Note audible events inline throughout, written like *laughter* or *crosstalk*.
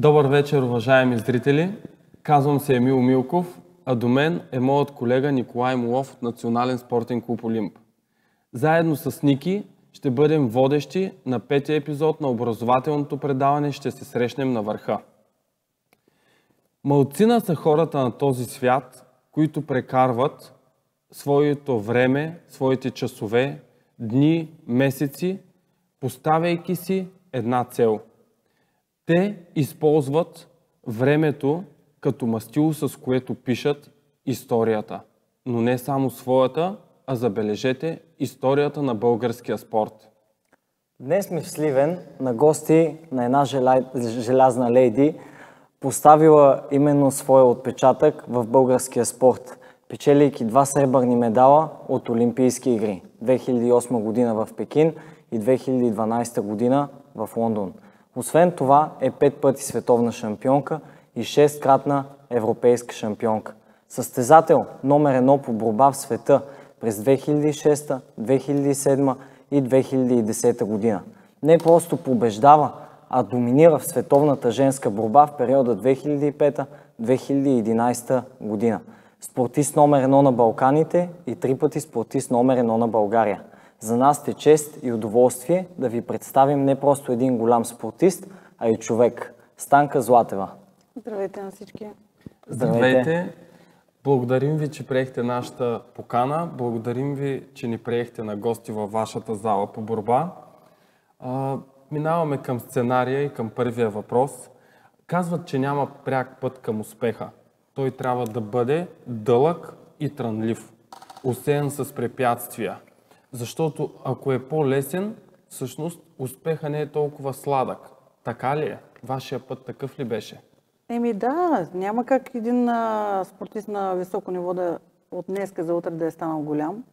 Добър вечер, уважаеми зрители. Казвам се Емил Милков, а до мен е моят колега Николай Молов от Национален спортен клуб Олимп. Заедно с Ники ще бъдем водещи на петия епизод на образователното предаване Ще се срещнем на върха. Малцина са хората на този свят, които прекарват своето време, своите часове, дни, месеци, поставяйки си една цел. Те използват времето като мастило, с което пишат историята. Но не само своята, а забележете историята на българския спорт. Днес сме в Сливен на гости на една желязна лейди, поставила именно своя отпечатък в българския спорт, печелейки два сребърни медала от Олимпийски игри 2008 година в Пекин и 2012 година в Лондон. Освен това е пет пъти световна шампионка и шесткратна европейска шампионка. Състезател номер едно по борба в света през 2006, 2007 и 2010 година. Не просто побеждава, а доминира в световната женска борба в периода 2005-2011 година. Спортист номер едно на Балканите и три пъти спортист номер едно на България. За нас е чест и удоволствие да ви представим не просто един голям спортист, а и човек. Станка Златева. Здравейте на всички. Здравейте. Здравейте. Благодарим ви, че приехте нашата покана. Благодарим ви, че ни приехте на гости във вашата зала по борба. А, минаваме към сценария и към първия въпрос. Казват, че няма пряк път към успеха. Той трябва да бъде дълъг и трънлив, усеян с препятствия. Защото ако е по-лесен, всъщност успеха не е толкова сладък. Така ли е? Вашия път такъв ли беше? Еми да, няма как един а, спортист на високо ниво да от днеска за утре да е станал голям.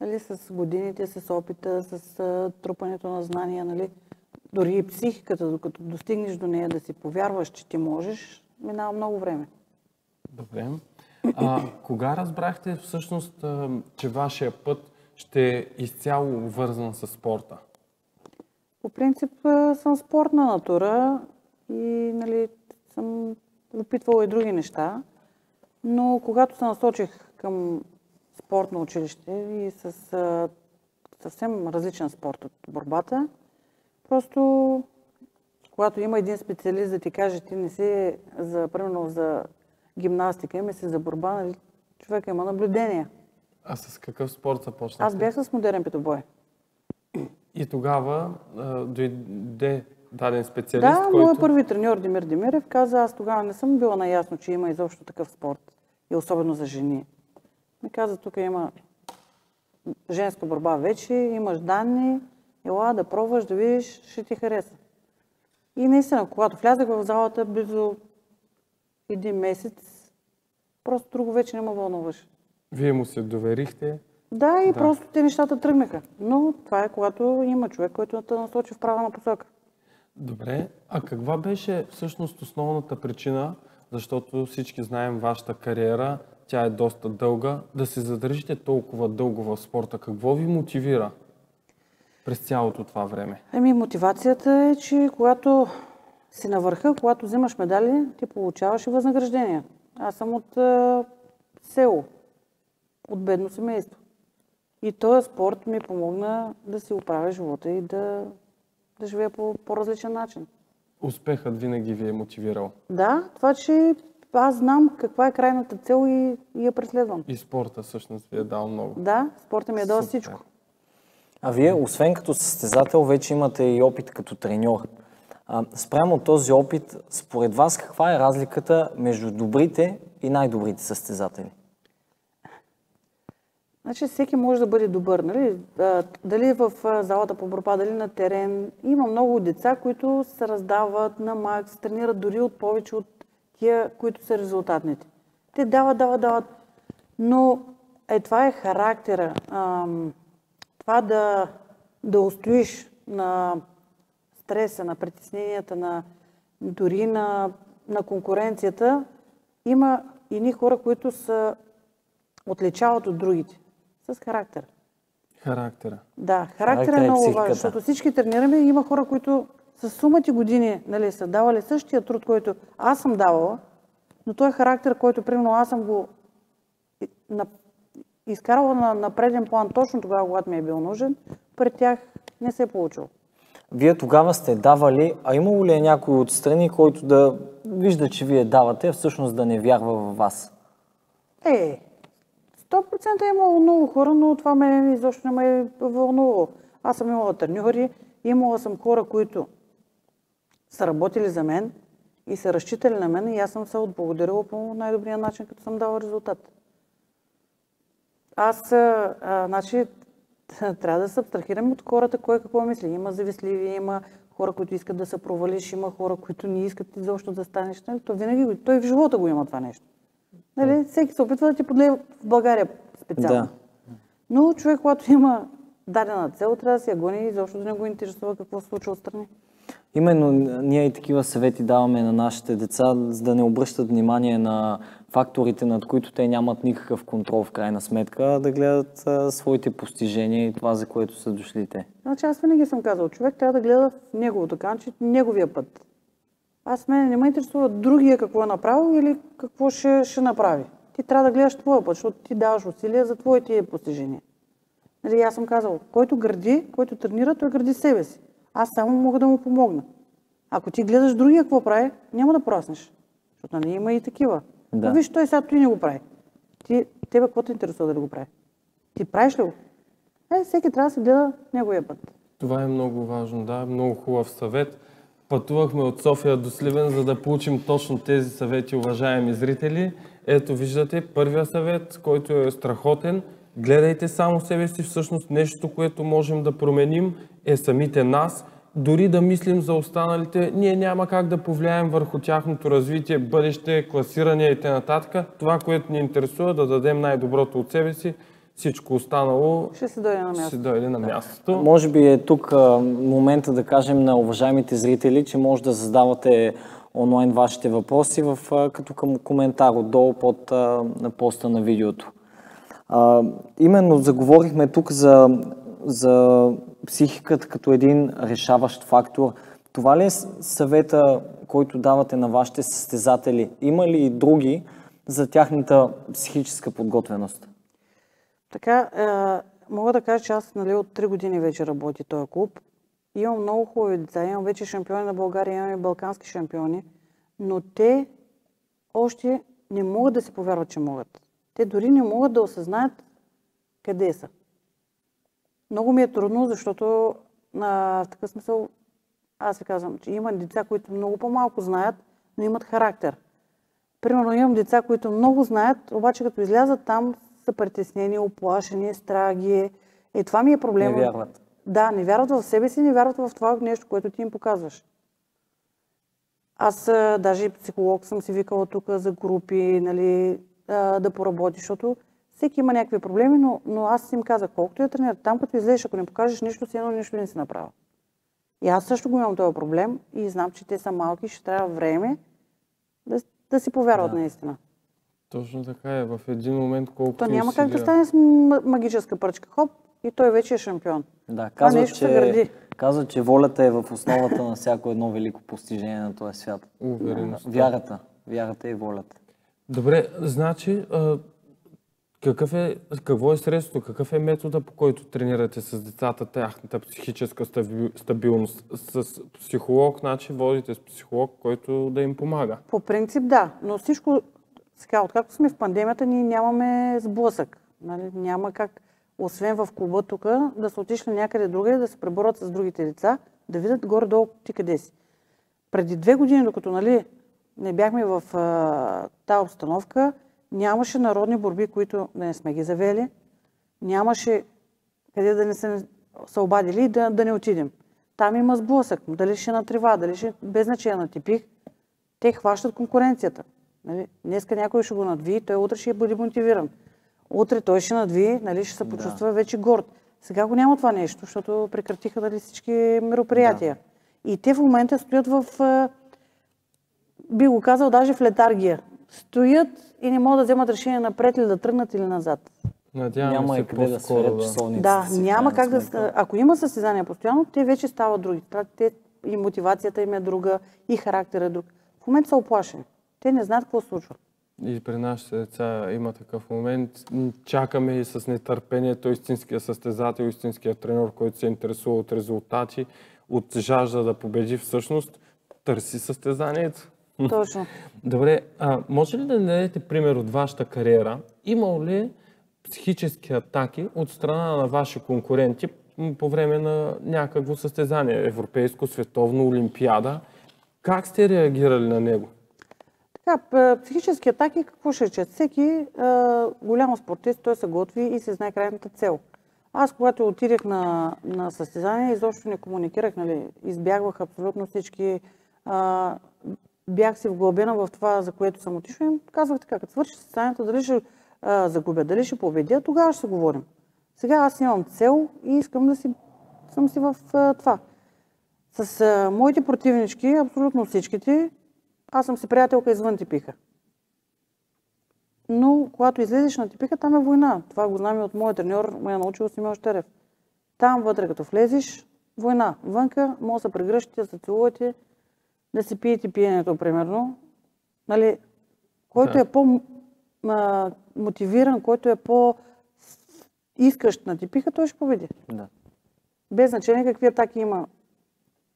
Нали, с годините, с опита, с а, трупането на знания, нали, дори и психиката, докато достигнеш до нея да си повярваш, че ти можеш, минава много време. Добре. А, кога разбрахте всъщност, а, че вашия път ще е изцяло вързан с спорта? По принцип съм спортна натура и нали, съм опитвала и други неща, но когато се насочих към спортно училище и с а, съвсем различен спорт от борбата, просто когато има един специалист да ти каже, ти не си за, примерно за гимнастика, ами си за борба, нали, човек има наблюдение. А с какъв спорт започнахте? Аз бях с модерен петобой. И тогава а, дойде даден специалист, да, който... моят първи треньор Димир Димирев каза, аз тогава не съм била наясно, че има изобщо такъв спорт. И особено за жени. Ми каза, тук има женска борба вече, имаш данни, ела да пробваш, да видиш, ще ти хареса. И наистина, когато влязах в залата, близо един месец, просто друго вече не ме вълнуваше. Вие му се доверихте? Да, и да. просто те нещата тръгнаха. Но това е когато има човек, който те насочи в правилна посока. Добре, а каква беше всъщност основната причина, защото всички знаем вашата кариера, тя е доста дълга, да се задържите толкова дълго в спорта? Какво ви мотивира през цялото това време? Еми, мотивацията е, че когато си на върха, когато взимаш медали, ти получаваш и възнаграждения. Аз съм от е, село, от бедно семейство. И този спорт ми помогна да си оправя живота и да да живея по по-различен начин. Успехът винаги ви е мотивирал. Да, това, че аз знам каква е крайната цел и, и я преследвам. И спорта всъщност ви е дал много. Да, спорта ми е дал всичко. А вие, освен като състезател, вече имате и опит като треньор. А, спрямо този опит, според вас каква е разликата между добрите и най-добрите състезатели? Значи всеки може да бъде добър. Нали? Дали в залата по борба, дали на терен. Има много деца, които се раздават на макс, тренират дори от повече от тия, които са резултатните. Те дават, дават, дават. Но е, това е характера. това да, да устоиш на стреса, на притесненията, на, дори на, на конкуренцията, има и хора, които са отличават от другите. С характер. Характера. Да, характер, характер е много важен, защото всички тренираме. Има хора, които с сумати години нали, са давали същия труд, който аз съм давала, но той е характер, който примерно аз съм го на, изкарала на, на преден план точно тогава, когато ми е бил нужен, пред тях не се е получило. Вие тогава сте давали, а имало ли е някой от страни, който да вижда, че вие давате, всъщност да не вярва в вас? Е, 100% е имало много хора, но това ме изобщо не ме е вълнувало. Аз съм имала треньори, имала съм хора, които са работили за мен и са разчитали на мен и аз съм се отблагодарила по най-добрия начин, като съм дала резултат. Аз, а, значи, *laughs* трябва да се абстрахирам от хората, кой какво мисли. Има завистливи, има хора, които искат да се провалиш, има хора, които не искат изобщо да станеш. Нали? То винаги, той в живота го има това нещо. Нали? Всеки се опитва да ти подлее в България специално. Да. Но човек, когато има дадена цел, трябва да си я гони и изобщо да не го интересува какво се случва отстрани. Именно ние и такива съвети даваме на нашите деца, за да не обръщат внимание на факторите, над които те нямат никакъв контрол в крайна сметка, да гледат а, своите постижения и това, за което са дошли те. Значи аз винаги съм казал, човек трябва да гледа в неговото канче, неговия път. Аз мен не ме интересува другия какво е направил или какво ще, ще направи. Ти трябва да гледаш твоя път, защото ти даваш усилия за твоите постижения. Нали, аз съм казал, който гради, който тренира, той гради себе си. Аз само мога да му помогна. Ако ти гледаш другия какво прави, няма да проснеш. Защото нали има и такива. Да. Но виж, той сега той не го прави. Ти, тебе какво те интересува да го прави? Ти правиш ли го? Е, всеки трябва да се гледа неговия път. Това е много важно, да, много хубав съвет. Пътувахме от София до Сливен, за да получим точно тези съвети, уважаеми зрители. Ето, виждате, първия съвет, който е страхотен. Гледайте само себе си, всъщност нещо, което можем да променим е самите нас. Дори да мислим за останалите, ние няма как да повлияем върху тяхното развитие, бъдеще, класиране и т.н. Това, което ни интересува, да дадем най-доброто от себе си, всичко останало Ще се дойде на ще място. дойде на мястото. Може би е тук а, момента да кажем на уважаемите зрители, че може да задавате онлайн вашите въпроси в, а, като към коментар отдолу под а, на поста на видеото. А, именно заговорихме тук за, за психиката като един решаващ фактор. Това ли е съвета, който давате на вашите състезатели? Има ли и други за тяхната психическа подготвеност? Така, е, мога да кажа, че аз нали, от 3 години вече работи този клуб. Имам много хубави деца, имам вече шампиони на България, имам и балкански шампиони, но те още не могат да си повярват, че могат. Те дори не могат да осъзнаят къде са. Много ми е трудно, защото а, в такъв смисъл аз ви казвам, че има деца, които много по-малко знаят, но имат характер. Примерно имам деца, които много знаят, обаче като излязат там са притеснени, оплашени, страх ги е. Е, това ми е проблема. Не вярват. Да, не вярват в себе си, не вярват в това нещо, което ти им показваш. Аз даже и психолог съм си викала тук за групи, нали, да поработи, защото всеки има някакви проблеми, но, но аз им казах, колкото я тренират, там като излезеш, ако не покажеш нищо, си едно нищо не си направил. И аз също го имам този проблем и знам, че те са малки, ще трябва време да, да си повярват Да. наистина. Точно така е. В един момент колко То няма как да стане с магическа пръчка. Хоп, и той вече е шампион. Да, казва, че, гради. казва, че волята е в основата на всяко едно велико постижение на този свят. Увереността. Вярата. Вярата и волята. Добре, значи, какъв е, какво е средството, какъв е метода, по който тренирате с децата тяхната психическа стаби- стабилност? С психолог, значи водите с психолог, който да им помага. По принцип да, но всичко, сега, откакто сме в пандемията, ние нямаме сблъсък. Нали? Няма как, освен в клуба тук, да са отишли някъде другаде, да се преборят с другите деца, да видят горе-долу ти къде си. Преди две години, докато нали, не бяхме в тази обстановка, нямаше народни борби, които да не сме ги завели. Нямаше къде да не се, се обадили и да, да не отидем. Там има сблъсък. Дали ще е на трива, дали ще без значение на типих, те хващат конкуренцията. Нали? Днеска някой ще го надви, той утре ще бъде мотивиран. Утре той ще надви, нали, ще се почувства вече горд. Сега го няма това нещо, защото прекратиха нали, всички мероприятия. И те в момента стоят в, би го казал, даже в летаргия. Стоят и не могат да вземат решение напред ли да тръгнат или назад. Надявам Няма се и къде да да... часовниците Да, си, няма как да... сметка. Ако има състезания постоянно, те вече стават други. Те и мотивацията им е друга, и характера е друг. В момента са оплашени. Те не знаят какво случва. И при нашите деца има такъв момент. Чакаме и с нетърпение той истинския състезател, истинския тренер, който се интересува от резултати, от жажда да победи всъщност, търси състезанието. Точно. *laughs* Добре, а може ли да дадете пример от вашата кариера? Има ли психически атаки от страна на ваши конкуренти по време на някакво състезание, европейско, световно, олимпиада? Как сте реагирали на него? Така, психически атаки, какво ще рече? Всеки а, голям спортист, той се готви и се знае крайната цел. Аз, когато отидех на, на състезание, изобщо не комуникирах, нали, избягвах абсолютно всички, а, бях си вглъбена в това, за което съм отишла и казвах така, като свърши състезанието, дали ще а, загубя, дали ще победя, тогава ще се говорим. Сега аз имам цел и искам да си, съм си в а, това. С а, моите противнички, абсолютно всичките, аз съм си приятелка извън типиха. Но когато излезеш на типика, там е война. Това го знам и от моят треньор, ме е научил Симеон Штерев. Там вътре, като влезеш, война. Вънка може да се прегръщате, да се целувате, да си пиете пиенето, примерно. Нали, който Да. е по-мотивиран, който е по-искащ на типиха, той ще победи. Да. Без значение какви атаки има.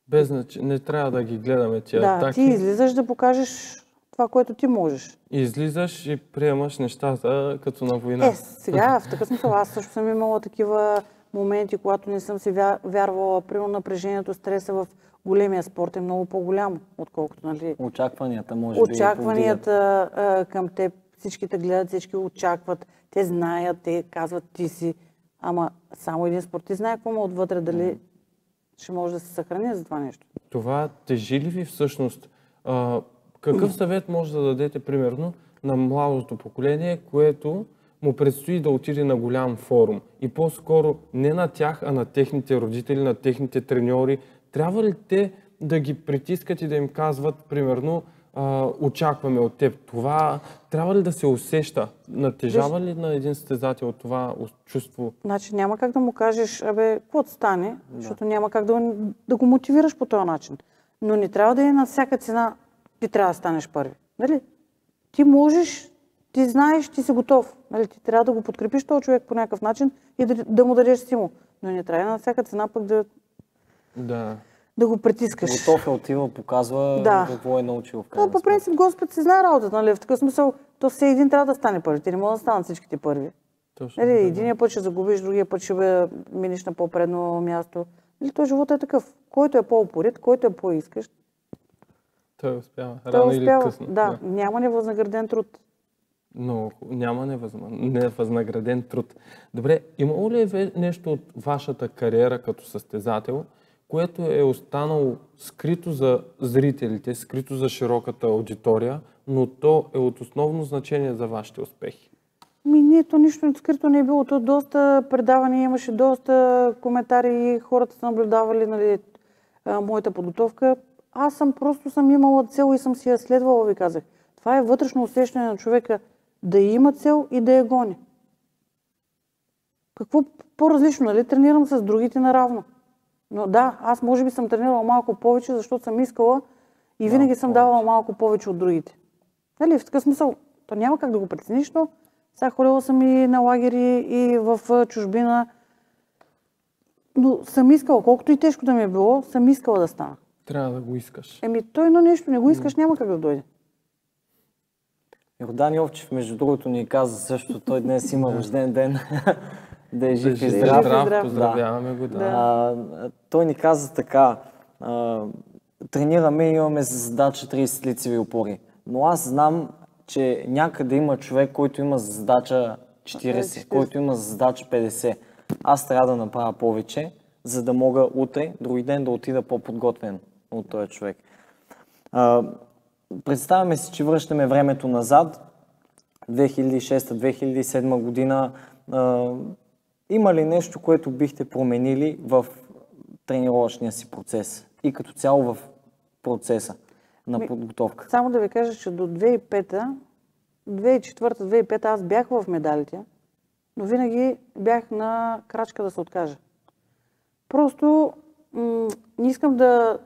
Без значи, не трябва да ги гледаме тия да, атаки. ти излизаш да покажеш това, което ти можеш. Излизаш и приемаш нещата като на война. Е, сега, в такъв смисъл, аз също съм имала такива моменти, когато не съм си вя- вярвала, примерно напрежението, стреса в големия спорт е много по-голямо, отколкото, нали, Очакванията, може би. очакванията а, към теб, всички те гледат, всички очакват, те знаят, те казват ти си, ама само един спортист знае какво му отвътре, дали ще може да се съхрани за това нещо. Това тежи ли ви всъщност? А, какъв съвет може да дадете, примерно, на младото поколение, което му предстои да отиде на голям форум? И по-скоро не на тях, а на техните родители, на техните треньори. Трябва ли те да ги притискат и да им казват, примерно, а, очакваме от теб това? Трябва ли да се усеща? Натежава ли на един състезател това чувство? Значи няма как да му кажеш, абе, какво да стане, защото няма как да, да го мотивираш по този начин. Но не трябва да е на всяка цена, ти трябва да станеш първи. Нали? Ти можеш, ти знаеш, ти си готов. Нали? Ти трябва да го подкрепиш този човек по някакъв начин и да, да му дадеш стимул. Но не трябва на всяка цена пък да, Да. Да го притискаш. Готов е отива, показва Да. какво е научил в крайна по принцип Господ си знае работата, нали? В такъв смисъл, то все един трябва да стане първи. Ти не може да станат всичките първи. Точно. Нали, единия път ще загубиш, другия път ще бе, минеш на по-предно място. Нали, то живота е такъв. Който е по-упорит, който е по-искащ, Той успява. той Рано или успява. късно. Да, няма невъзнаграден труд. Но няма невъзнаграден труд. Добре, имало ли е нещо от вашата кариера като състезател, което е останало скрито за зрителите, скрито за широката аудитория, но то е от основно значение за вашите успехи? Ми, не, то нищо открито не е било. То доста предавания имаше, доста коментари хората са наблюдавали нали, моята подготовка. Аз съм просто съм имала цел и съм си я следвала, ви казах. Това е вътрешно усещане на човека да има цел и да я гони. Какво по-различно, нали? Тренирам с другите наравно. Но да, аз може би съм тренирала малко повече, защото съм искала и винаги съм давала малко повече от другите. Нали, в такъв смисъл, то няма как да го прецениш, но сега ходила съм и на лагери и в чужбина. Но съм искала, колкото и тежко да ми е било, съм искала да стана. Трябва да го искаш. Еми, той на нещо не го искаш, няма как да дойде. Йордан Йовчев, между другото, ни каза също, той днес има рожден ден. *laughs* да е Да жив жив и здрав. здрав. здрав, здрав. поздравяваме го. Да. Да. А, той ни каза така, а, тренираме и имаме за задача 30 лицеви опори. Но аз знам, че някъде има човек, който има за задача 40, 40. който има за задача 50. Аз трябва да направя повече, за да мога утре, други ден да отида по-подготвен от този човек. А, представяме си, че връщаме времето назад, 2006-2007 година. А, има ли нещо, което бихте променили в тренировъчния си процес и като цяло в процеса на подготовка? Само да ви кажа, че до 2005-та, 2004-2005 аз бях в медалите, но винаги бях на крачка да се откажа. Просто м- не искам да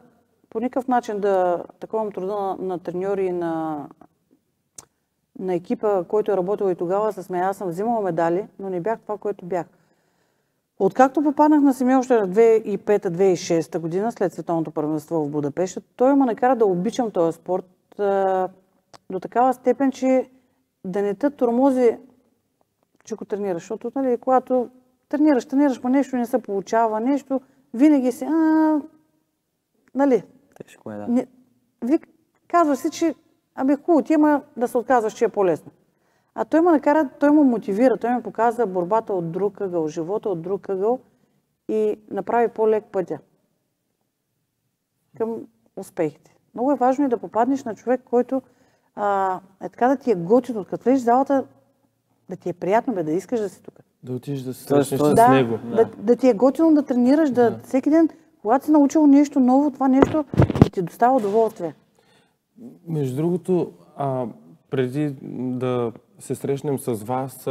по никакъв начин да таковам труда на, на треньори и на, на екипа, който е работил и тогава с мен. Аз съм взимала медали, но не бях това, което бях. Откакто попаднах на Семи още на 2005-2006 година, след световното първенство в Будапешта, той ме накара да обичам този спорт а, до такава степен, че да не те тормози, че го тренираш. Защото, нали, когато тренираш, тренираш, по нещо не се получава, нещо, винаги си, а, нали, Тежко е, да. не, ви, казваш си, че ами хубаво ти има да се отказваш, че е по-лесно. А той ме накара, той ме мотивира, той ме показа борбата от друг ъгъл, живота от друг ъгъл и направи по-лек пътя към успехите. Много е важно и да попаднеш на човек, който а, е така да ти е готино, като влезеш залата, да ти е приятно, бе, да искаш да си тук. Да отидеш да се Тоест, срещнеш тоест- с Да, него. да, да ти е готино да тренираш, да, всеки ден, когато си научил нещо ново, това нещо да ти доставя удоволствие. Между другото, а, преди да се срещнем с вас,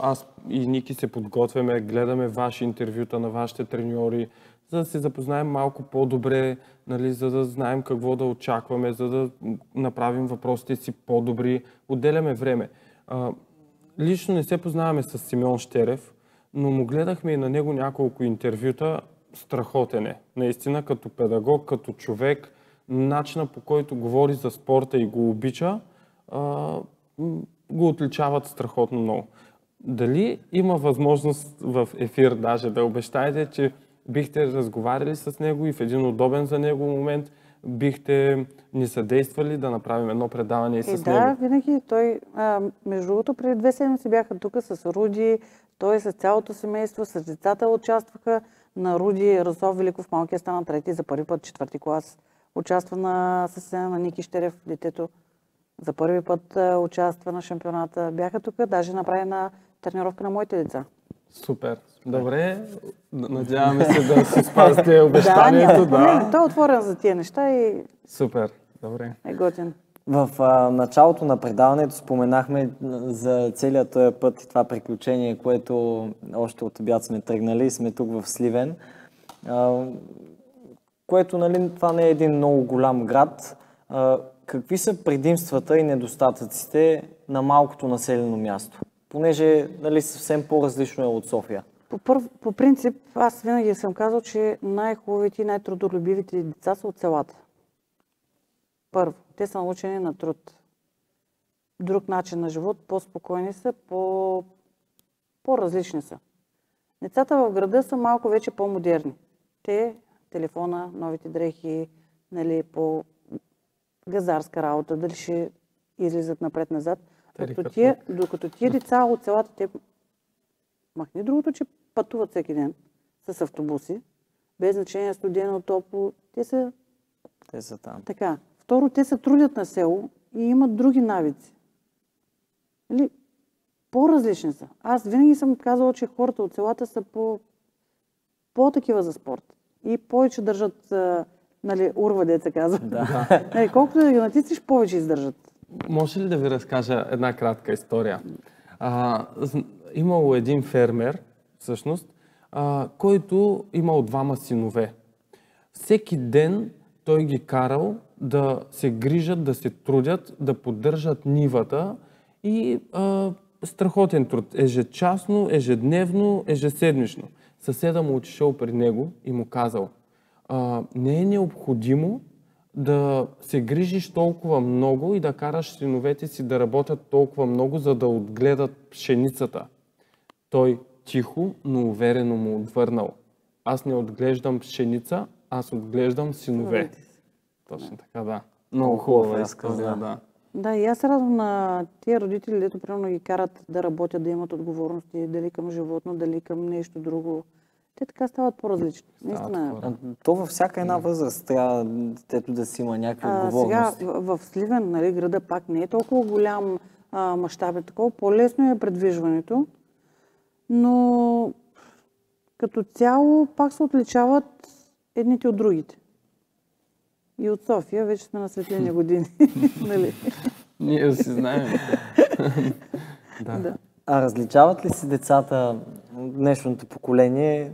аз и Ники се подготвяме, гледаме ваши интервюта на вашите треньори, за да се запознаем малко по-добре, нали, за да знаем какво да очакваме, за да направим въпросите си по-добри. Отделяме време. А, лично не се познаваме с Симеон Щерев, но му гледахме и на него няколко интервюта. Страхотен е. Наистина, като педагог, като човек, начина по който говори за спорта и го обича, а, го отличават страхотно много. Дали има възможност в ефир даже да обещаете, че бихте разговаряли с него и в един удобен за него момент бихте ни съдействали да направим едно предаване и с И да, него? винаги той, а, между другото, преди две седмици бяха тук с Руди, той с цялото семейство, с децата участваха. На Руди Расов Великов, малкият стана трети за първи път, четвърти клас. Участва на съседа на Ники Щерев, детето. За първи път а, участва на шампионата. Бяха тук, даже направи на тренировка на моите деца. Супер. Добре. Надяваме се да си спазите *laughs* обещанието. няма проблем. Да, Той е отворен за тия неща и Супер. Добре. е готин. В а, началото на предаването споменахме за целият този път и това приключение, което още от обяд сме тръгнали, сме тук в Сливен. А, което, нали, това не е един много голям град. А, какви са предимствата и недостатъците на малкото населено място? Понеже нали, съвсем по-различно е от София. По, първ, по принцип, аз винаги съм казал, че най-хубавите и най-трудолюбивите деца са от селата. Първо, те са научени на труд. Друг начин на живот, по-спокойни са, по, по-различни са. Децата в града са малко вече по-модерни. Те, телефона, новите дрехи, нали, по газарска работа, дали ще излизат напред-назад. Докато тия, докато тия деца от селата, те Махни другото, че пътуват всеки ден с автобуси, без значение студено, топло. Те са Те са там. така. Второ, те се трудят на село и имат други навици. Нали? По-различни са. Аз винаги съм казала, че хората от селата са по, по-такива за спорт. И повече държат, а, нали, урва, деца казва. Да. *laughs* Нали, колкото да ги натиснеш, повече издържат. Може ли да ви разкажа една кратка история? А, имало един фермер, всъщност, а, който имал двама синове. Всеки ден той ги карал да се грижат, да се трудят, да поддържат нивата и а, страхотен труд. Ежечасно, ежедневно, ежеседмично. Съседа му отишъл при него и му казал, а, не е необходимо да се грижиш толкова много и да караш синовете си да работят толкова много, за да отгледат пшеницата. Той тихо, но уверено му отвърнал. Аз не отглеждам пшеница, аз отглеждам синове. Точно така, да. Много хубава хубав изказ, разказ, да. да. да. Да, и аз се радвам на тия родители, дето примерно ги карат да работят, да имат отговорности, дали към животно, дали към нещо друго. Те така стават по-различни. Наистина. А, То във всяка една възраст трябва детето да си има някакви А, сега в, в Сливен, нали, града пак не е толкова голям а, мащаб, е такова по-лесно е предвижването, но като цяло пак се отличават едните от другите. И от София вече сме на светлини *laughs* години. *laughs* нали? Ние си знаем. *laughs* да. Да. А различават ли се децата от днешното поколение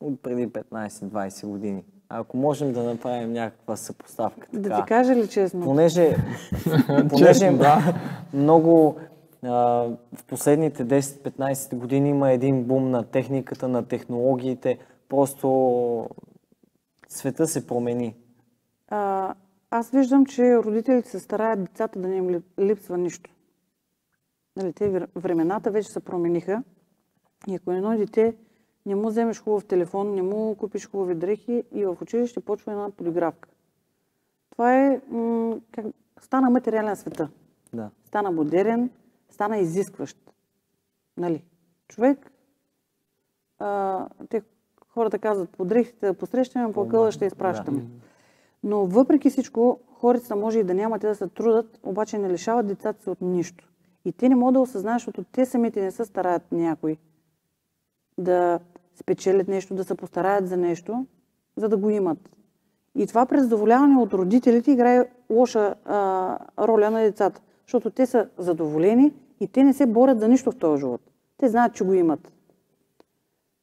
от преди 15-20 години? ако можем да направим някаква съпоставка. Да така. ти кажа ли честно? Понеже, *laughs* понеже да. много а, в последните 10-15 години има един бум на техниката, на технологиите. Просто света се промени. А, аз виждам, че родителите се стараят децата да не им лип- липсва нищо. Нали, те вр- времената вече се промениха. И ако едно дете не му вземеш хубав телефон, не му купиш хубави дрехи и в училище почва една полиграфка. Това е, м- как, стана материален света. Да. Стана модерен, стана изискващ. Нали? Човек, а, те хората казват, по дрехите да посрещаме, по къла ще изпращаме. Но въпреки всичко, хората може и да няма те да се трудат, обаче не лишават децата си от нищо. И те не могат да осъзнаят, защото те самите не се стараят някой да спечелят нещо, да се постараят за нещо, за да го имат. И това през задоволяване от родителите играе лоша а, роля на децата, защото те са задоволени и те не се борят за нищо в този живот. Те знаят, че го имат.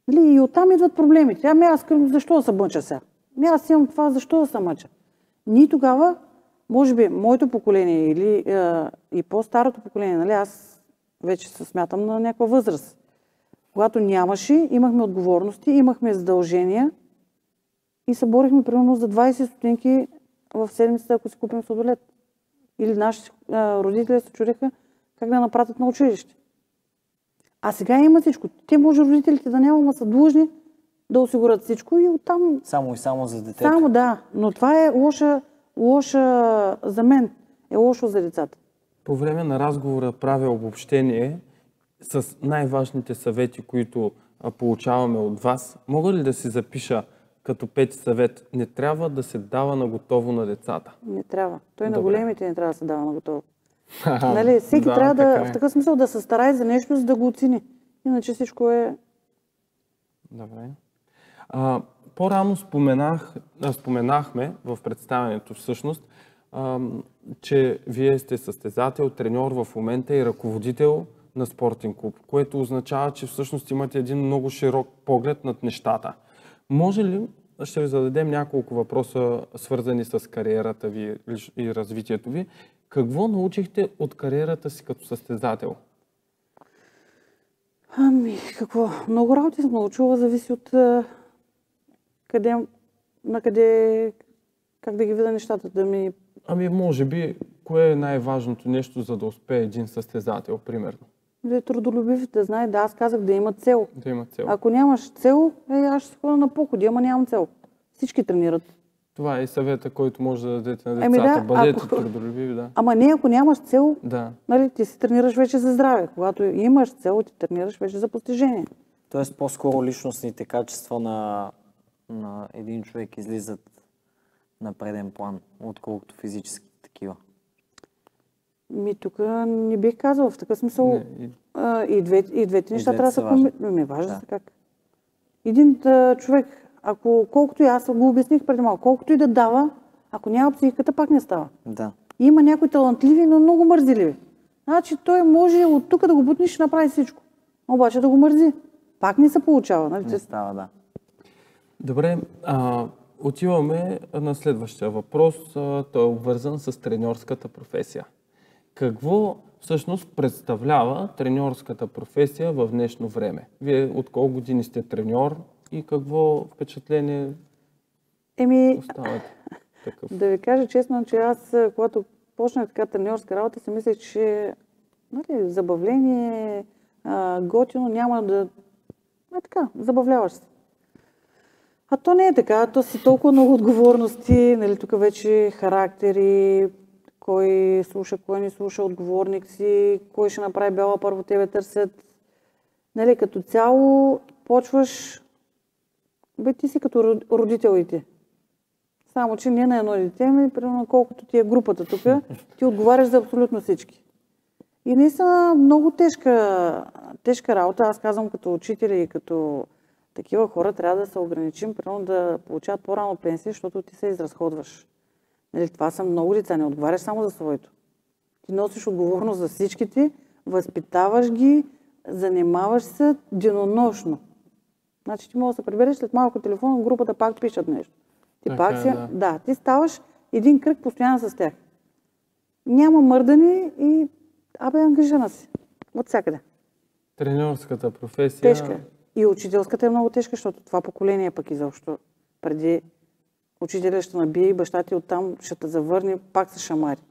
Нали, И оттам идват проблемите. Ами аз защо да се мъча сега? Ами аз имам това, защо да се мъча? Ние тогава, може би, моето поколение или а, и по-старото поколение, нали, аз вече се смятам на някаква възраст. Когато нямаше, имахме отговорности, имахме задължения и се борихме примерно за 20 стотинки в седмицата, ако си купим сладолет. Или нашите родители се чудеха как да напратят на училище. А сега има всичко. Те може родителите да няма, но са длъжни да осигурят всичко и оттам Само и само за детето. само да. Но това е лоша, лоша за мен. Е лошо за децата. По време на разговора правя обобщение с най-важните съвети, които получаваме от вас. Мога ли да си запиша като пети съвет? Не трябва да се дава на готово на децата. Не трябва. Той на големите не трябва да се дава на готово. *laughs* Нали, всеки Да, трябва да, е. в такъв смисъл да се старае за нещо, за да го оцени. Иначе всичко е... Добре. А, по-рано споменах, споменахме в представянето всъщност, а, че вие сте състезател, треньор в момента и ръководител на спортен клуб, което означава, че всъщност имате един много широк поглед над нещата. Може ли, ще ви зададем няколко въпроса, свързани с кариерата ви и развитието ви. Какво научихте от кариерата си като състезател? Ами, какво? Много работи съм научила, зависи от къде, на къде, как да ги видя нещата, да ми... Ами, може би, кое е най-важното нещо, за да успее един състезател, примерно? Да е трудолюбив, да знае, да, аз казах да има цел. Да има цел. Ако нямаш цел, е, аз ще ходя на походи, ама нямам цел. Всички тренират. Това е и съвета, който може да дадете на Ами децата. да, Бъдете ако- *laughs* трудолюбиви, да. Ама не, ако нямаш цел, Да. нали, ти си тренираш вече за здраве. Когато имаш цел, ти тренираш вече за постижение. Тоест по-скоро личностните качества на, на един човек излизат на преден план, отколкото физически такива. Ми тук не бих казала в такъв смисъл. Не, и- а, и, две, и двете неща двете трябва да са важни. Ми, важно Да. как. Един а, човек, ако колкото и аз го обясних преди малко, колкото и да дава, ако няма психиката, пак не става. Да. Има някои талантливи, но много мързеливи. Значи той може от тук да го бутнеш и направи всичко. Обаче да го мързи. Пак не се получава. Нали? Не става, да. Добре, а, отиваме на следващия въпрос. А, той е обвързан с треньорската професия. Какво всъщност представлява треньорската професия в днешно време? Вие от колко години сте треньор и какво впечатление Еми, оставате? Такъв? Да ви кажа честно, че аз, когато почнах така треньорска работа, си мислех, че нали, забавление, а, готино, няма да... А така, забавляваш се. А то не е така, то си толкова много отговорности, нали, тук вече характери, кой слуша, кой не слуша, отговорник си, кой ще направи бяла, първо тебе търсят. Нали, като цяло почваш, бе ти си като род- родител и ти. Само, че не на едно дете, ми, примерно колкото ти е групата тук, ти отговаряш за абсолютно всички. И наистина много тежка, тежка работа. Аз казвам като учители и като такива хора трябва да се ограничим, примерно да получават по-рано пенсия, защото ти се изразходваш. Нали, това са много деца, не отговаряш само за своето. Ти носиш отговорност за всичките, възпитаваш ги, занимаваш се денонощно. Значи ти можеш да се прибереш след малко телефон, в групата пак пишат нещо. И Така пак е, си, да. да, ти ставаш един кръг постоянно с тях. Няма мърдане и абе ангажирана си. От всякъде. Треньорската професия. Тежка. е. И учителската е много тежка, защото това поколение пък изобщо преди учителя ще набие и баща ти оттам ще те завърне, пак са шамари.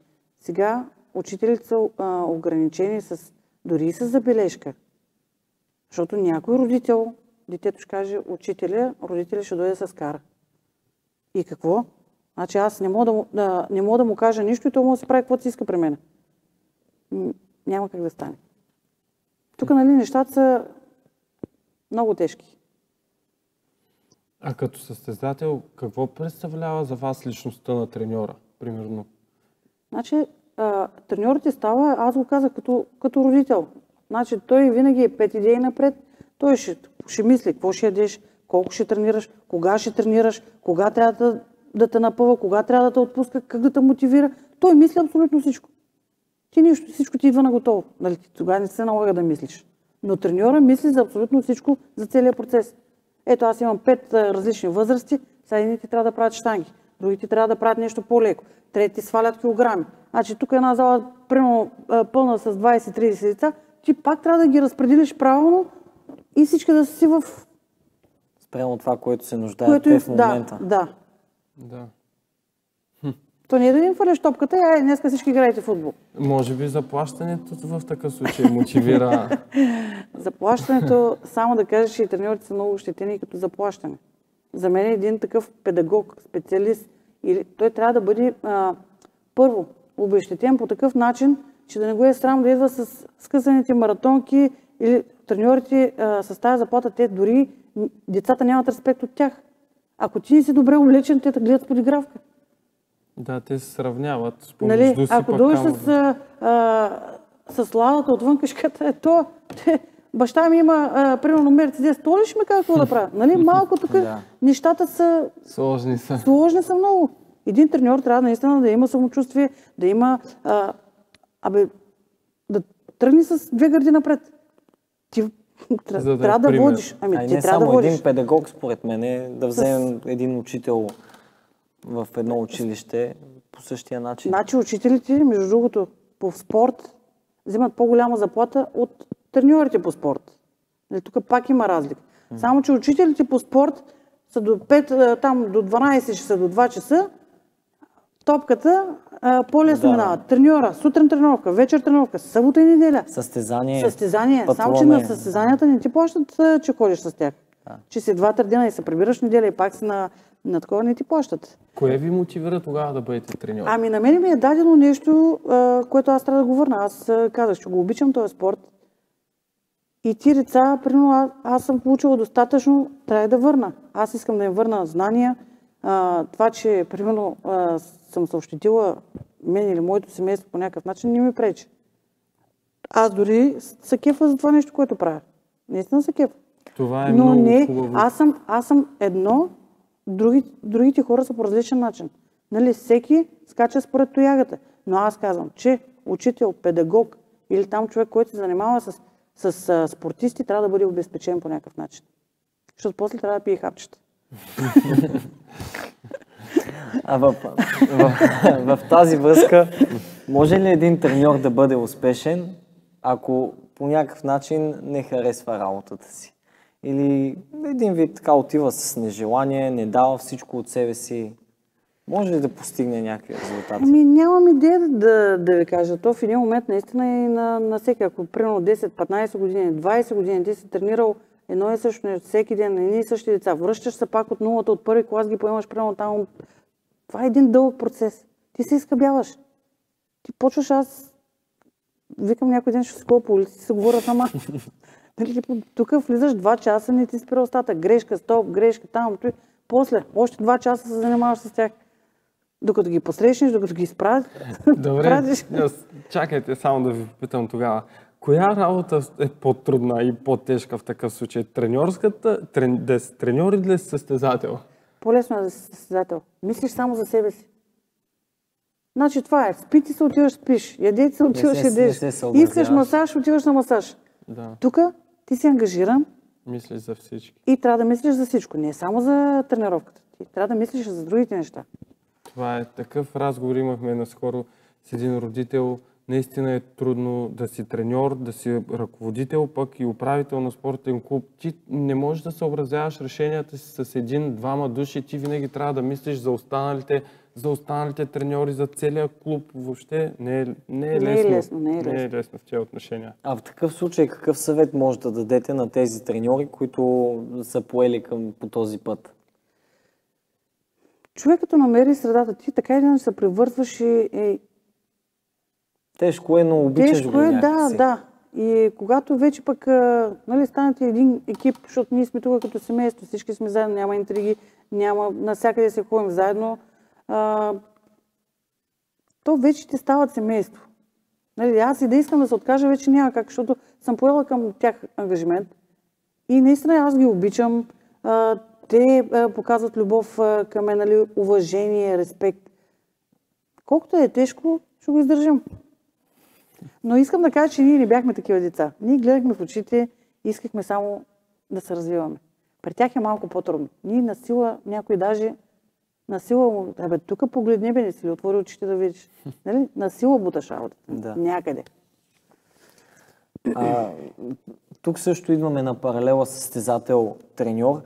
Сега учителите са а, ограничени с, дори и с забележка. Защото някой родител, детето ще каже учителя, родителя ще дойде с кара. И какво? Значи аз не мога да му, да, не мога да му кажа нищо и той може да си прави каквото си иска при мен. Няма как да стане. Тук, нали, нещата са много тежки. А като състезател, какво представлява за вас личността на треньора, примерно? Значи, а, треньорът ти става, аз го казах като, като родител. Значи, той винаги е пет идеи напред. Той ще, ще мисли какво ще ядеш, колко ще тренираш, кога ще тренираш, кога трябва да, да те напъва, кога трябва да те отпуска, как да те мотивира. Той мисли абсолютно всичко. Ти нищо, всичко ти идва на готово. Нали, тогава не се налага да мислиш. Но треньора мисли за абсолютно всичко, за целия процес. Ето аз имам пет а, различни възрасти, сега едните трябва да правят штанги, другите трябва да правят нещо по-леко, трети свалят килограми. Значи тук е една зала, примерно а, пълна с 20-30 деца, ти пак трябва да ги разпределиш правилно и всички да са си в... Спрямо това, което се нуждаят Което те в момента. Да, да. Да. То не е да им фърляш топката, ай, днеска всички играете футбол. Може би заплащането в такъв случай мотивира. *laughs* Заплащането, *laughs* само да кажа, че и треньорите са много ощетени като заплащане. За мен един такъв педагог, специалист, или той трябва да бъде а, първо обещетен по такъв начин, че да не го е срам да идва с скъсаните маратонки или треньорите а, с тази заплата, те дори децата нямат респект от тях. Ако ти не си добре облечен, те те гледат подигравка. да, те се сравняват Нали, ако дойдеш с, а, а, с ладата отвън, кашката е то. *laughs* Те, баща ми има, а, примерно, Мерцедес, то ли ще ме казва какво да правя? Нали, малко тук *laughs* Да. нещата са Сложни са. сложни са много. Един треньор трябва наистина да има самочувствие, да има, а, абе, да тръгне с две гърди напред. Ти тря- За да трябва да пример. водиш. Ами, а ти не трябва само да водиш. един педагог, според мен, е да вземем един учител в едно училище по същия начин. Значи учителите, между другото, по спорт взимат по-голяма заплата от треньорите по спорт. Нали, тук пак има разлика. Само, че учителите по спорт са до 5, а, там до 12 часа, до 2 часа, топката по-лесно Да. минава. Треньора, сутрин тренировка, вечер тренировка, събота и неделя. Състезание. Състезание. Само, че на състезанията не ти плащат, че ходиш с тях. Да. Че си два-три дена и се прибираш неделя и пак си на, на такова, не ти плащат. Кое ви мотивира тогава да бъдете треньор? Ами на мен ми е дадено нещо, което аз трябва да го върна. Аз а, казах, че го обичам този спорт. И ти деца, примерно, аз, съм получила достатъчно, трябва да върна. Аз искам да им върна знания. А, това, че, примерно, а, съм се ощетила мен или моето семейство по някакъв начин, не ми пречи. Аз дори се кефа за това нещо, което правя. Наистина се кефа. Това е Но много не, хубаво. аз съм, аз съм едно, други, другите хора са по различен начин. Нали, всеки скача според тоягата. Но аз казвам, че учител, педагог или там човек, който се занимава с, с а, спортисти, трябва да бъде обезпечен по някакъв начин. Защото после трябва да пие хапчета. А в, в, в, тази връзка, може ли един треньор да бъде успешен, ако по някакъв начин не харесва работата си? Или един вид така отива с нежелание, не дава всичко от себе си? Може ли да постигне някакви резултати? Ами нямам идея да, да, ви кажа. То в един момент наистина е на, на всеки. Ако примерно 10-15 години, 20 години ти си тренирал едно и също нещо, всеки ден, едни и същи деца, връщаш се пак от нулата, от първи клас ги поемаш примерно там. Това е един дълъг процес. Ти се изкъбяваш. Ти почваш аз... Викам някой ден, ще ходя по улиците, се говоря сама. *laughs* Нали, Тук влизаш два часа, не ти спира устата. Грешка, стоп, грешка, там. той. После, още два часа се занимаваш с тях. Докато ги посрещнеш, докато ги изправиш. Добре, чакайте само да ви попитам тогава. Коя работа е по-трудна и по-тежка в такъв случай? Треньорската, трен, да си треньор или да си състезател? По-лесно е да си състезател. Мислиш само за себе си. Значи това е. Спи ти се отиваш, спиш. Ядете се, отиваш, се- не ядеш. Искаш масаж, отиваш на масаж. Да. Тук ти си ангажиран, Мислиш за всички. И трябва да мислиш за всичко, не само за тренировката. Ти трябва да мислиш за другите неща. Това е такъв разговор имахме наскоро с един родител. Наистина е трудно да си треньор, да си ръководител, пък и управител на спортен клуб. Ти не можеш да съобразяваш решенията си с един-двама души. Ти винаги трябва да мислиш за останалите, за останалите треньори, за целия клуб. Въобще не е, не е Не е лесно. лесно, не е Не е лесно. лесно в тези отношения. А в такъв случай какъв съвет може да дадете на тези треньори, които са поели към, по този път? Човек като намери средата, ти така или иначе се превързваш и, и Тежко е, но обичаш Тежко го е, да, някакси. да. И когато вече пък, нали, станете един екип, защото ние сме тук като семейство, всички сме заедно, няма интриги, няма, навсякъде се ходим заедно, а, то вече ти стават семейство. Нали, аз и да искам да се откажа, вече няма как, защото съм поела към тях ангажимент. И наистина аз ги обичам. А, те а, показват любов а, към мен, нали, уважение, респект. Колкото е тежко, ще го издържам. Но искам да кажа, че ние не бяхме такива деца. Ние гледахме в очите и искахме само да се развиваме. При тях е малко по-трудно. Ние на сила, някой даже на сила му, абе, тук погледни бе, не си ли отвори очите да видиш. Нали? На сила буташ работата. Да. Някъде. А, тук също идваме на паралела състезател-треньор.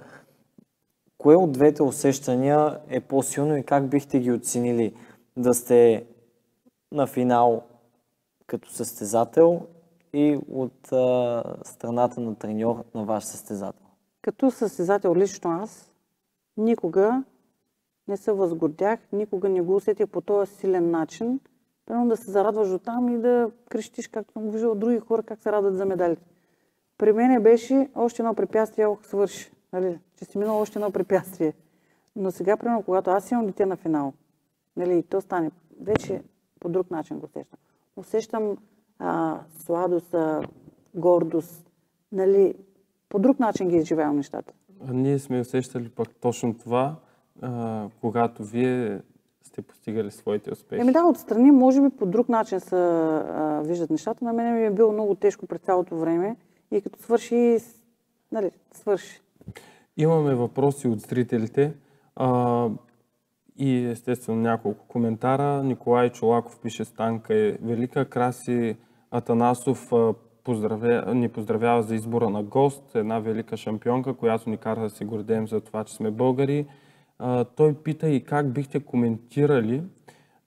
Кое от двете усещания е по-силно и как бихте ги оценили? Да сте на финал като състезател и от а, страната на треньор на ваш състезател? Като състезател лично аз, никога не се възгордях, никога не го усетих по този силен начин. Примерно да се зарадваш до там и да крещиш, както съм виждал други хора, как се радват за медалите. При мене беше още едно препятствие, ох, свърши. Нали? Че си минал още едно препятствие. Но сега, примерно, когато аз имам дете на финал, нали, то стане, вече по друг начин го усещам. Усещам а, сладост, а, гордост, нали, по друг начин ги изживявам нещата. А ние сме усещали пък точно това, а, когато вие сте постигали своите успехи. Еми да, отстрани може би по друг начин се а, виждат нещата. На мен ми е било много тежко през цялото време и като свърши, нали, свърши. Имаме въпроси от зрителите а, и естествено няколко коментара. Николай Чолаков пише Станка е велика. Краси Атанасов а, поздравя, ни поздравява за избора на гост, една велика шампионка, която ни кара да се гордеем за това, че сме българи. А, той пита и как бихте коментирали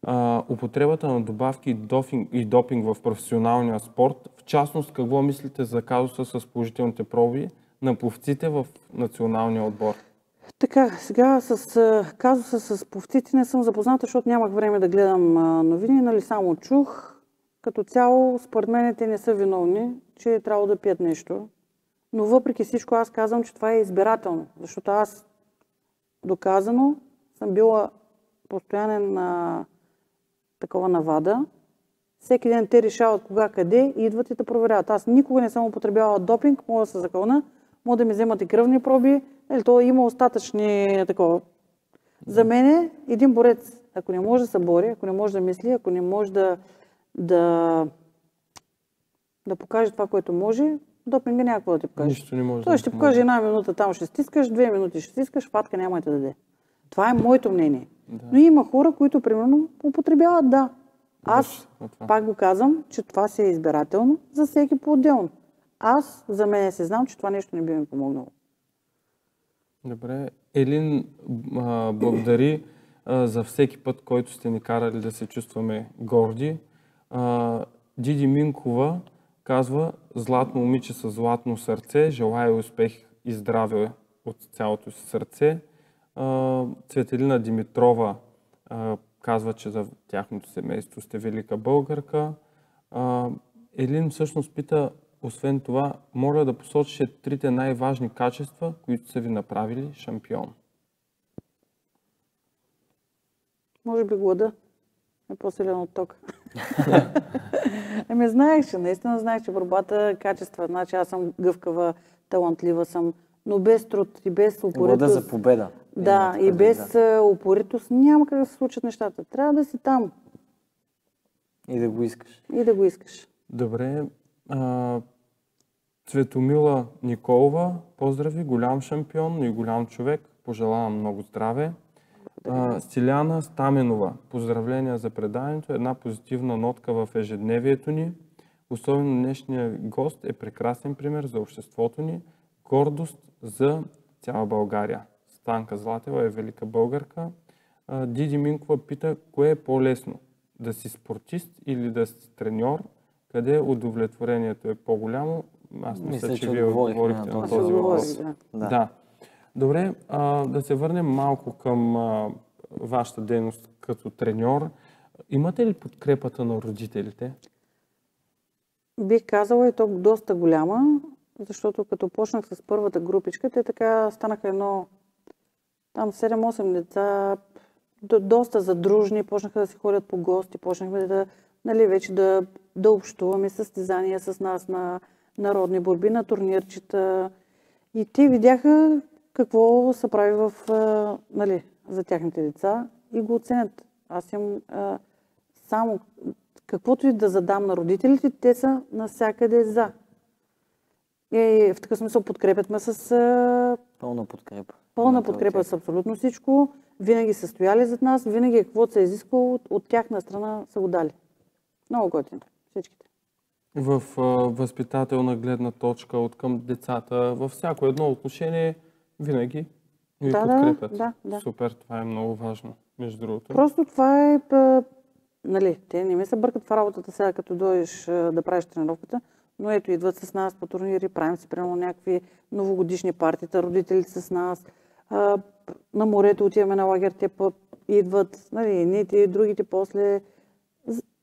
а, употребата на добавки и, дофинг, и допинг в професионалния спорт. В частност, какво мислите за казуса с положителните проби на пловците в националния отбор? Така, сега с казуса с повците не съм запозната, защото нямах време да гледам новини, нали само чух. Като цяло, според мен те не са виновни, че е трябвало да пият нещо. Но въпреки всичко аз казвам, че това е избирателно, защото аз доказано съм била постоянен на такова навада. Всеки ден те решават кога, къде и идват и те проверяват. Аз никога не съм употребявала допинг, мога да се закълна, мога да ми вземат и кръвни проби, или то има остатъчни такова. За мен е един борец, ако не може да се бори, ако не може да мисли, ако не може да, да, да покаже това, което може, допинга няма какво да ти покаже. Нищо не може Той да ще ти покаже една минута, там ще стискаш, две минути ще стискаш, фатка няма да даде. Това е моето мнение. Да. Но има хора, които примерно употребяват, да. Аз пак го казвам, че това си е избирателно за всеки по-отделно. Аз за мен се знам, че това нещо не би ми помогнало. Добре. Елин а, благодари а, за всеки път, който сте ни карали да се чувстваме горди. А, Диди Минкова казва Златно момиче с златно сърце, желая успех и здраве от цялото си сърце. А, Цветелина Димитрова а, казва, че за тяхното семейство сте велика българка. А, Елин всъщност пита, освен това, моля да посочите трите най-важни качества, които са ви направили шампион. Може би глада е по-силен от тока. *laughs* Еми, знаех, че наистина знаех, че борбата е качества. Значи аз съм гъвкава, талантлива съм, но без труд и без Глада упоритост. за победа. Да, и без да. а, упоритост няма как да се случат нещата. Трябва да си там И да го искаш. и да го искаш. Добре. А, Цветомила Николова, поздрави, голям шампион и голям човек. Пожелавам много здраве. А, Стиляна Стаменова, поздравления за предаването. Една позитивна нотка в ежедневието ни. Особено днешния гост е прекрасен пример за обществото ни. Гордост за цяла България. Станка Златева е велика българка. А, Диди Минкова пита, кое е по-лесно? Да си спортист или да си треньор? Къде удовлетворението е по-голямо? Аз мисля, Мисля, че, че вие отговорихме отговорихте на на този въпрос. да. Да. Да. Добре, а, да се върнем малко към а, вашата дейност като треньор. Имате ли подкрепата на родителите? Бих казала и то доста голяма, защото като почнах с първата групичка, те така станаха едно, там 7-8 деца, до, доста задружни, почнаха да си ходят по гости, почнахме да, нали, вече да, да общуваме състезания с нас на народни борби, на турнирчета. И те видяха какво се прави в, нали, за тяхните деца и го оценят. Аз им а, само каквото и да задам на родителите, те са навсякъде за. И в такъв смисъл подкрепят ме с а, Пълна подкрепа. пълна подкрепа с абсолютно всичко. Винаги са стояли зад нас, винаги каквото се е изисквало от, от тяхна страна са го дали. Много готино. Всичките. В а, възпитателна гледна точка от към децата, във всяко едно отношение винаги ви Да, да, подкрепят. да, да. Супер, това е много важно, между другото. Просто това е... Па, нали, те не ми се бъркат в работата сега, като дойдеш да правиш тренировката, но ето идват с нас по турнири, правим си примерно някакви новогодишни партита, родителите с нас. А, на морето отиваме на лагер, те пък идват, нали, едните и другите после.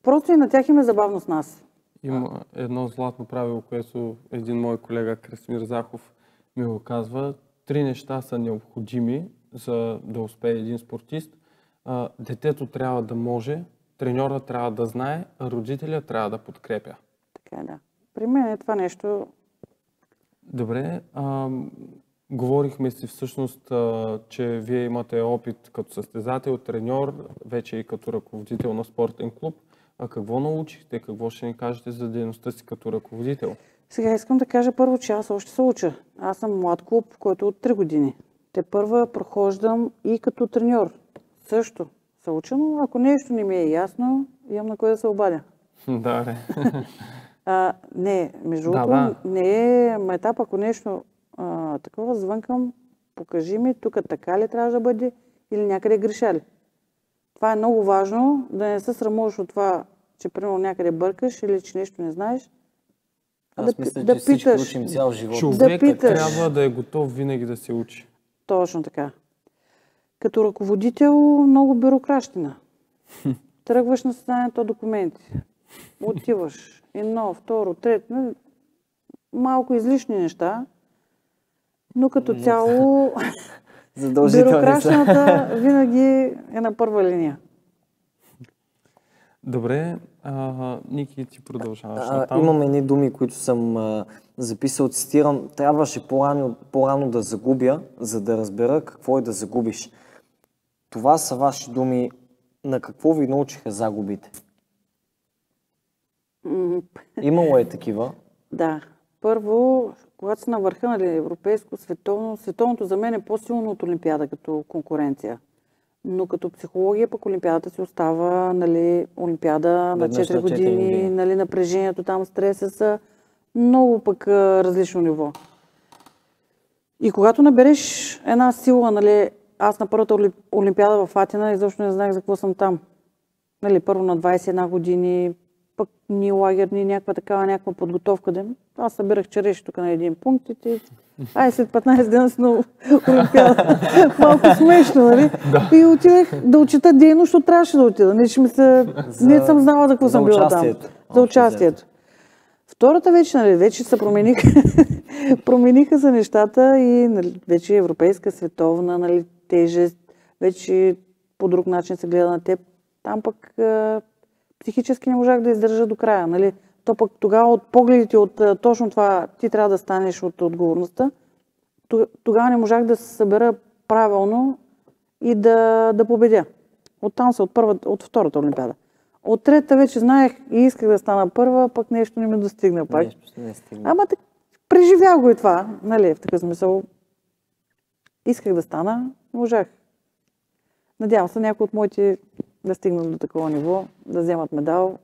Просто и на тях им е забавно с нас. Има едно златно правило, което един мой колега Красимир Захов ми го казва. Три неща са необходими, за да успее един спортист. Детето трябва да може, треньора трябва да знае, а родителя трябва да подкрепя. Така е, да. При мен е това нещо Добре, а, говорихме си всъщност, а, че вие имате опит като състезател, треньор, вече и като ръководител на спортен клуб. А какво научихте? Какво ще ни кажете за дейността си като ръководител? Сега искам да кажа първо, че аз още се уча. Аз съм млад клуб, който е от 3 години. Те първа прохождам и като треньор. Също се уча, но ако нещо не ми е ясно, имам на кой да се обадя. *laughs* Да, бе. А, не, между Да, другото, да. не е майтап, ако нещо а, такова звънкам, покажи ми, тук така ли трябва да бъде или някъде греша ли. Това е много важно, да не се срамуваш от това, че примерно някъде бъркаш или че нещо не знаеш. Аз да мисля, да че питаш. учим цял живот. Човекът питаш. трябва да е готов винаги да се учи. Точно така. Като ръководител много бюрокращина. *laughs* Тръгваш на състоянието документи. Отиваш. Едно, второ, трето. нали, Малко излишни неща. Но като цяло *laughs* бюрокращината винаги е на първа линия. Добре, а, Ники, ти продължаваш А, натам. имам едни думи, които съм а, записал, цитирам. Трябваше по-рано, по-рано да загубя, за да разбера какво е да загубиш. Това са ваши думи. На какво ви научиха загубите? Имало е такива. *laughs* Да. Първо, когато си на върха, нали, европейско, световно, световното за мен е по-силно от Олимпиада като конкуренция. Но като психология пък Олимпиадата си остава, нали, Олимпиада на Веднъж 4 на четири години, години. нали, напрежението там, стреса са много пък различно ниво. И когато набереш една сила, нали, аз на първата Оли- Олимпиада в Атина изобщо не знаех за какво съм там. Нали, първо на 21 години, пък ни лагер, ни някаква такава, някаква подготовка. Да... Аз събирах череши тук на един пункт и. Ай, след 15 дена на Олимпиада. Малко смешно, нали? И отидах да отчита дейност, защото трябваше да отида. Не, че ми се... За- не съм знала за какво съм била там. За участието. Втората вече, нали, вече се промениха, *laughs* промениха се нещата и нали, вече европейска, световна, нали, тежест, вече по друг начин се гледа на теб. Там пък а, психически не можах да издържа до края. Нали. То пък тогава от погледите от а, точно това ти трябва да станеш от отговорността, тог- тогава не можах да се събера правилно и да, да победя. Оттам се от, първа, от втората олимпиада. От третата вече знаех и исках да стана първа, пък нещо не ми достигна пак. Нещо не стигна. Ама так, преживях го и това, нали, в такъв смисъл. Исках да стана, можах. Надявам се някои от моите да стигнат до такова ниво, да вземат медал.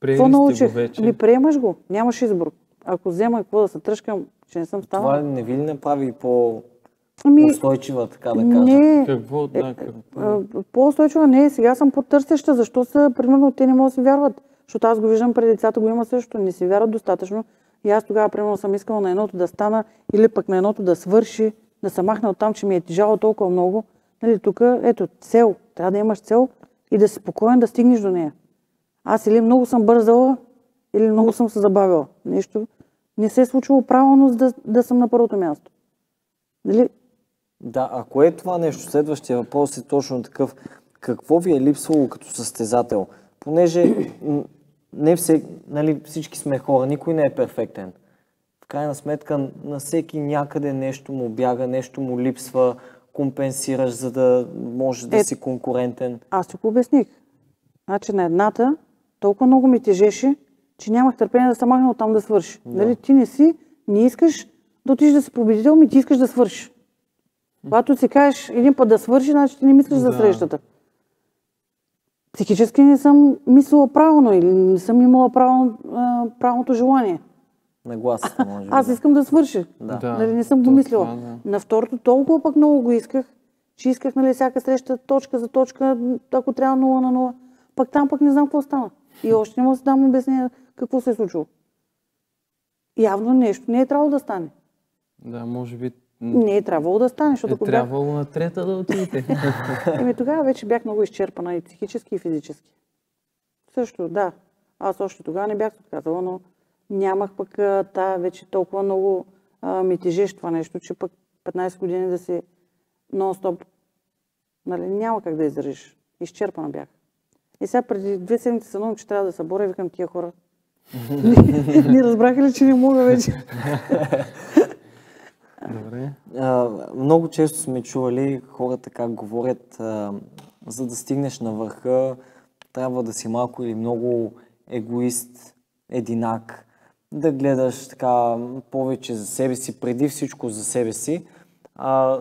Приели Какво сте го научих? вече. Ами приемаш го, нямаш избор. Ако взема какво да се тръжкам, че не съм Това станала. не ви ли направи по-устойчива, Ами, така да кажа? не, Какво? Да, какво? А, По-устойчива не е. Сега съм по-търсеща. Защо са, примерно, те не могат да си вярват? Защото аз го виждам пред децата, го има също. Не си вярват достатъчно. И аз тогава, примерно, съм искала на едното да стана или пък на едното да свърши, да се махна от там, че ми е тежало толкова много. Нали, тук, ето, цел. Трябва да имаш цел и да си спокоен да стигнеш до нея. Аз или много съм бързала, или много съм се забавила. Нещо не се е случило правилно, за да, да съм на първото място. Нали? Да, а кое е това нещо? Следващия въпрос е точно такъв. Какво ви е липсвало като състезател? Понеже не все, нали, всички сме хора, никой не е перфектен. В крайна сметка на всеки някъде нещо му бяга, нещо му липсва, компенсираш, за да можеш да Е, си конкурентен. Аз ти го обясних. Значи на едната толкова много ми тежеше, че нямах търпение да се махна оттам да свърши. Нали, ти не си, не искаш да отидеш да си победител, ми ти искаш да свършиш. Когато си кажеш един път да свърши, значи ти не мислиш за Да. срещата. Психически не съм мислила правилно или не съм имала правилно, правилното желание. Нагласата, може би. Аз да. искам да свърши. Да. Нали, не съм го мислила. това, да. На второто толкова пък много го исках, че исках нали, всяка среща точка за точка, ако трябва 0 на 0. Пък там пък не знам какво стана. И още не мога да дам обяснение какво се е случило. Явно нещо не е трябвало да стане. Да, може би Не е трябвало да стане, защото е бях... трябвало на трета да отидете. *laughs* Еми тогава вече бях много изчерпана и психически, и физически. Също, да. Аз още тогава не бях отказала, но нямах пък а, та вече толкова много а, ми тежеш това нещо, че пък 15 години да си нон-стоп, нали, няма как да издържиш. Изчерпана бях. И сега преди две седмици се че трябва да се боря викам тия хора. *laughs* не разбраха ли, че не мога вече? *laughs* Добре. А, много често сме чували хората как говорят, а, за да стигнеш на върха, трябва да си малко или много егоист, единак, да гледаш така повече за себе си, преди всичко за себе си. А,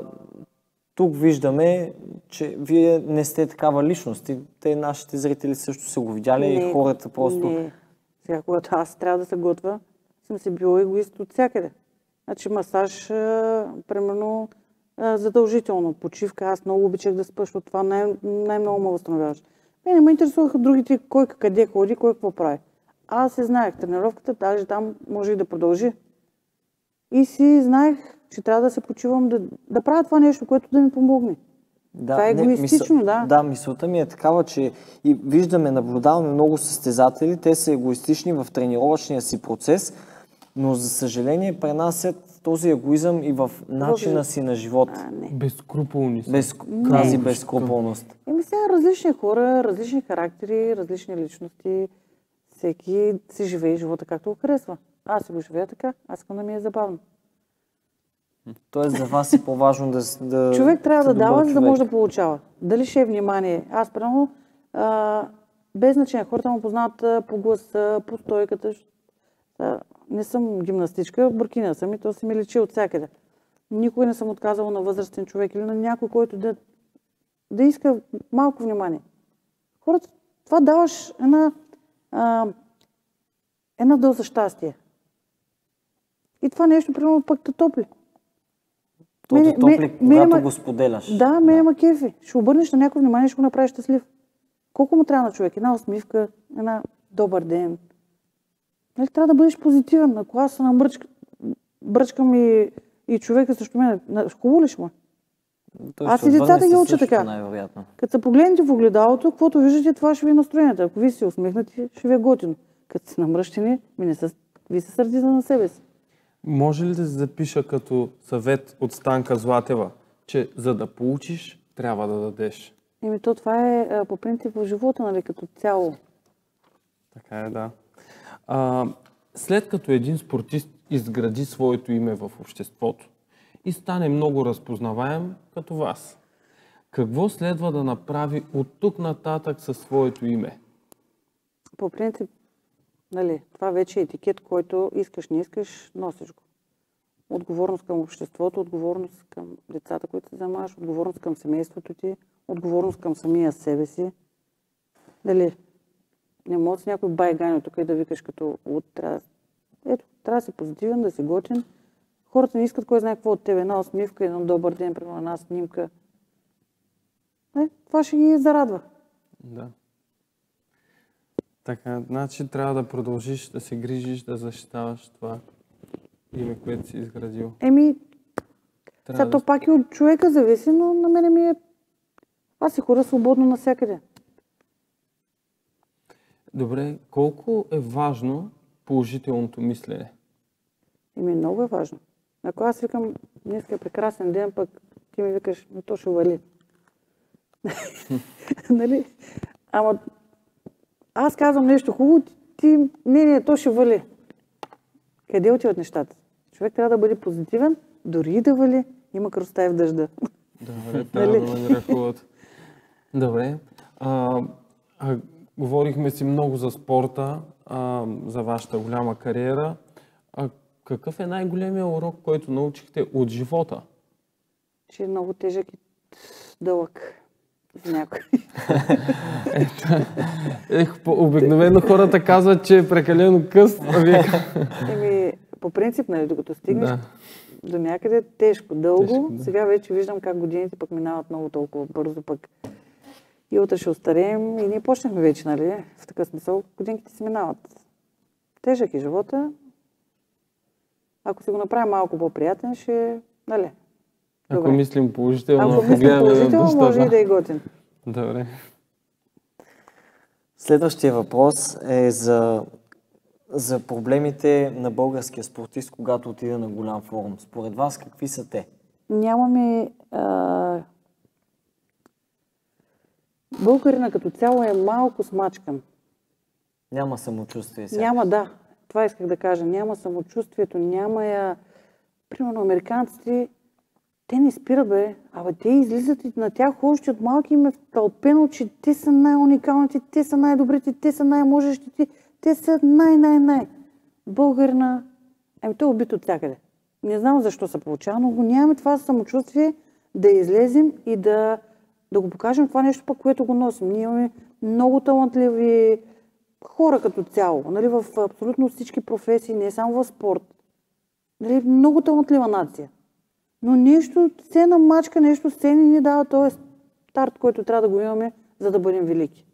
тук виждаме, че вие не сте такава личност. И те, нашите зрители също са го видяли и хората просто... Не. Сега, когато аз трябва да се готвя, съм си била егоист от всякъде. Значи масаж, а, примерно, а, задължително. Почивка, аз много обичах да спъш от това, най- най-много ме възстановяваш. Мен не ме интересуваха другите, кой къде ходи, кой какво прави. Аз си знаех тренировката, даже там можех да продължи. И си знаех, че трябва да се почивам, да, да правя това нещо, което да ми помогне. Това е не, егоистично, да. Да, мисълта ми е такава, че и виждаме, наблюдаваме много състезатели, те са егоистични в тренировъчния си процес, но за съжаление пренасят този егоизъм и в начина си на живот. А, не. Безкруполни са. Без, тази безкруполност. Еми сега различни хора, различни характери, различни личности. Всеки си живее живота както го харесва. Аз си го живея така, аз искам да ми е забавно. Тоест за вас е по-важно да, да Човек трябва да дава, за да може да получава. Дали ще е внимание? Аз, а, без значение, хората му познават по гласа, по стойката. Не съм гимнастичка, буркина съм и то се ми лечи от всякъде. Никой не съм отказала на възрастен човек или на някой, който да, да иска малко внимание. Хората, това даваш една, а, една доза щастие. И това нещо, примерно, пък те топли. То Мене- те топли, ме- когато ма- го споделяш. Да, ме ма кефи. Ще обърнеш на някой внимание, ще го направиш щастлив. Колко му трябва на човек? Една усмивка, една добър ден. Нали, трябва да бъдеш позитивен. Ако аз се намръчка, бръчкам и, и човека срещу мен, хубаво ли ще му? е? Той Аз и децата ги уча така. Най-вероятно. Като се погледнете в огледалото, каквото виждате, това ще ви е настроението. Ако ви се усмихнати, ще ви е готино. Като се намръщени, ми не са, ви се сърдите на себе си. Може ли да се запиша като съвет от Станка Златева, че за да получиш, трябва да дадеш? Еми то това е по принцип в живота, нали, като цяло. Така е, да. А, след като един спортист изгради своето име в обществото и стане много разпознаваем като вас, какво следва да направи от тук нататък със своето име? По принцип, Нали, това вече е етикет, който искаш, не искаш, носиш го. Отговорност към обществото, отговорност към децата, които се занимаваш, отговорност към семейството ти, отговорност към самия себе си. Дали, не може с някой байганя тук и да викаш като от трябва. Ето, трябва да си позитивен, да си готин. Хората не искат кой знае какво от тебе. Една усмивка, един добър ден, примерно една снимка. Е, това ще ги зарадва. Да. Така, значи трябва да продължиш да се грижиш, да защитаваш това име, което си изградил. Еми, Трябва сега то пак и от човека зависи, но на мене ми е... Аз си хора свободно навсякъде. Добре, колко е важно положителното мислене? Еми, много е важно. Ако аз викам, днес е прекрасен ден, пък ти ми викаш, но то ще вали. *laughs* *laughs* нали? Ама аз казвам нещо хубаво, ти- не, не, то ще вали. Къде отиват нещата? Човек трябва да бъде позитивен, дори и да вали, има кръста в дъжда. Добре, трябва да *laughs* ме ръкуват. Добре. А, а, говорихме си много за спорта, а, за вашата голяма кариера. А какъв е най-големият урок, който научихте от живота? Че е много тежък и дълъг за някой. *laughs* Ех, по- обикновено хората казват, че е прекалено къс. *laughs* Еми, по принцип, нали, докато стигнеш Да. до някъде тежко, дълго. Тежко, да. Сега вече виждам как годините пък минават много толкова бързо, пък и утре ще остареем и ние почнахме вече, нали? В такъв смисъл, годинките си минават. Тежък е живота. Ако си го направим малко по-приятен, ще, нали? Ако Добре. мислим положително, Ако ако мислим положително, може и да е готин. Добре. Следващия въпрос е за, за проблемите на българския спортист, когато отиде на голям форум. Според вас какви са те? Нямаме... А... Българина като цяло е малко смачкан. Няма самочувствие сега. Няма, да. Това исках да кажа. Няма самочувствието, няма я... Примерно, американците, те не спират, бе. Абе, те излизат и на тях още от малки им е втълпено, че те са най-уникалните, те са най-добрите, те са най-можещите, те са най-най-най. Българина, ами той е убит от всякъде. Не знам защо се получава, но го нямаме това самочувствие да излезем и да, да го покажем това нещо, пък, което го носим. Ние имаме много талантливи хора като цяло, нали, в абсолютно всички професии, не само в спорт. Нали, много талантлива нация. Но нещо, сцена мачка, нещо сцени ни дава този старт, който трябва да го имаме, за да бъдем велики.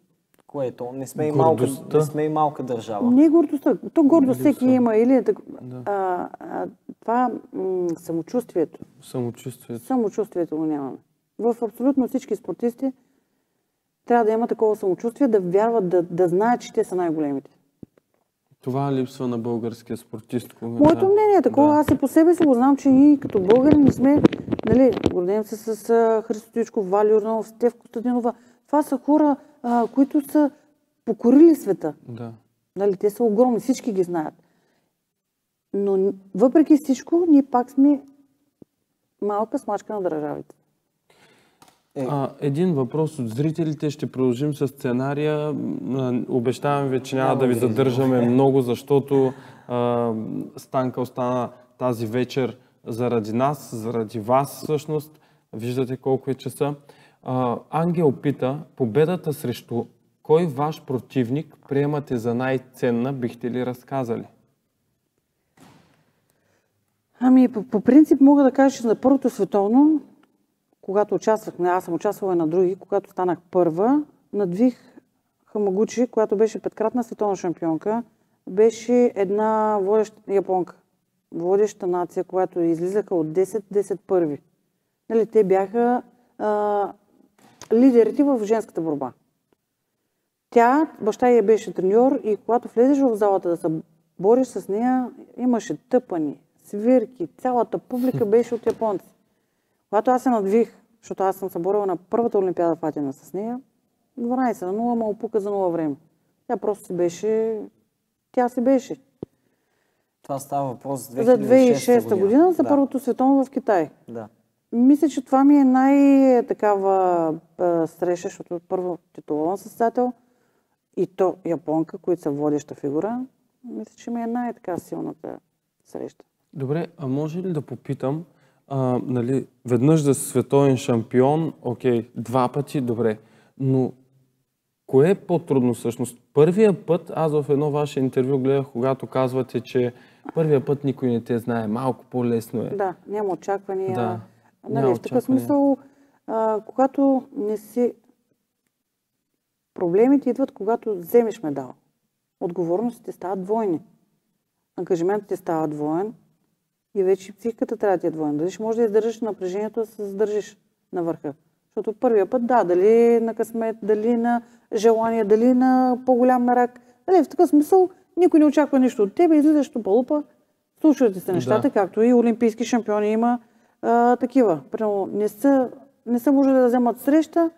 Кое е то? Не сме, и малка, не сме и малка държава. Не е гордостта. То гордост Липсва. всеки има. Или е так... Да. а, а, това м- самочувствието. Самочувствието. Самочувствието го нямаме. В абсолютно всички спортисти трябва да има такова самочувствие, да вярват, да, да знаят, че те са най-големите. Това липсва на българския спортист. кога- Моето мнение е такова. Да. Аз и по себе си го знам, че ние като българи не сме, нали, гордеем се с а, Христо Тичков, Вали Юрнов, Стев Костадинова. Това са хора, а, които са покорили света. Да. Нали, те са огромни, всички ги знаят. Но въпреки всичко, ние пак сме малка смачка на държавите. Е. А, един въпрос от зрителите. Ще продължим с сценария. Обещавам ви, че няма Няма да ви задържаме много, защото а, Станка остана тази вечер заради нас, заради вас всъщност. Виждате колко е часа. А, Ангел пита, победата срещу кой ваш противник приемате за най-ценна, бихте ли разказали? Ами, по, по принцип мога да кажа, че на първото световно, когато участвах, аз съм участвала и на други, когато станах първа, надвих Хамагучи, която беше петкратна световна шампионка, беше една водеща японка, водеща нация, която излизаха от 10-10 първи. Нали, те бяха а, лидерите в женската борба. Тя, баща й беше треньор и когато влезеш в залата да се бориш с нея, имаше тъпани, свирки, цялата публика *laughs* беше от японци. Когато аз се надвих, защото аз съм се борила на първата олимпиада в Атина с нея, 12 на 0, ма опука за 0 време. Тя просто си беше... Тя си беше. Това става въпрос за 2006, За 2006 година, за да. първото световно в Китай. Да. Мисля, че това ми е най-такава среща, защото първо титулован състезател и то японка, които са водеща фигура. мисля, че ми е най-така силната среща. Добре, а може ли да попитам, а, нали, веднъж да си световен шампион, окей, два пъти, добре, но кое е по-трудно всъщност? Първия път, аз в едно ваше интервю гледах, когато казвате, че първия път никой не те знае, малко по-лесно е. Да, няма очаквания. Да, Нали, няма в такъв смисъл, а, когато не си... Проблемите идват, когато вземеш медал. Отговорностите стават двойни. Ангажиментът ти става двоен и вече психиката трябва да ти е двоен. Дали ще можеш да издържиш напрежението, да се задържиш на върха. Защото първия път, да, дали на късмет, дали на желание, дали на по-голям мерак. Нали, в такъв смисъл никой не очаква нищо от тебе, излизаш до палупа, случват ти се нещата, Да. както и олимпийски шампиони има а, такива. Примерно, не са, не са можели да вземат среща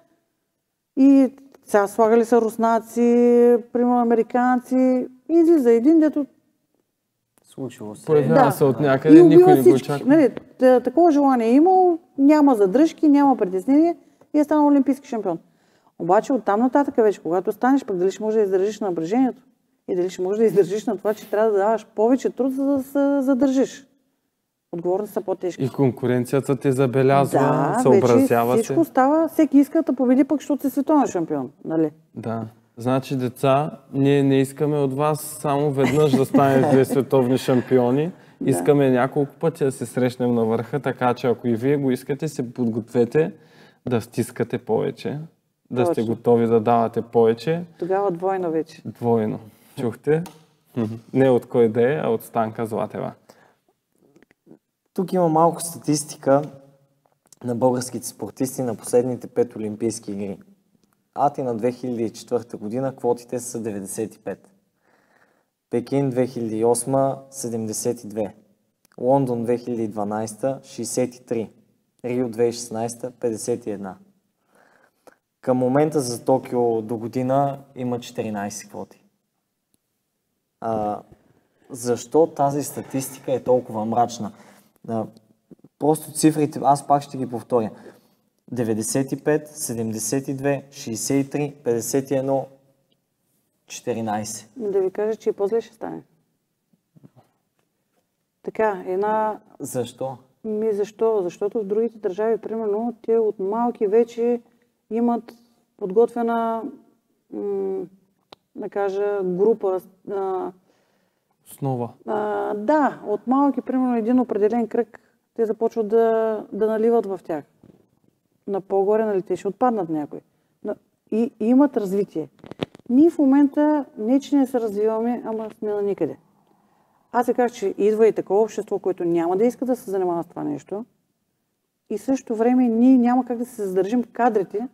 и сега слагали са руснаци, примерно американци и излиза един, дето Случило се. Появява Да. се от някъде, и никой не го очаква. Нали, та- такова желание е имал, няма задръжки, няма притеснение и е станал олимпийски шампион. Обаче оттам нататък вече, когато станеш, пък дали ще можеш да издържиш на напрежението и дали ще можеш да издържиш на това, че трябва да даваш повече труд, за да се задържиш. Отговорности са по-тежки. И конкуренцията те забелязва, да, съобразява вече се. всичко става, всеки иска да победи пък, защото си световен шампион. Нали? Да. Значи, деца, ние не искаме от вас само веднъж да станете две *laughs* световни шампиони. Искаме няколко пъти да се срещнем на върха, така че ако и вие го искате, се подгответе да стискате повече, да сте Точно. готови да давате повече. Тогава двойно вече. Двойно. Чухте? *laughs* Не от кой да е, а от Станка Златева. Тук има малко статистика на българските спортисти на последните пет Олимпийски игри. Атина 2004 година квотите са 95. Пекин 2008 72. Лондон 2012 63. Рио 2016 51. Към момента за Токио до година има 14 квоти. А, защо тази статистика е толкова мрачна? А, просто цифрите, аз пак ще ги повторя. 95, 72, 63, 51, 14. Да ви кажа, че и по-зле ще стане. Така, една Защо? Ми защо? Защото в другите държави, примерно, те от малки вече имат подготвена, м- да кажа, група. А, Основа. а, да, от малки, примерно, един определен кръг, те започват да, да наливат в тях. На по-горе, нали, те ще отпаднат някои. Но, и, и имат развитие. Ние в момента не, че не се развиваме, ама сме на никъде. Аз се казах, че идва и такова общество, което няма да иска да се занимава с това нещо. И в същото време ние няма как да се задържим кадрите,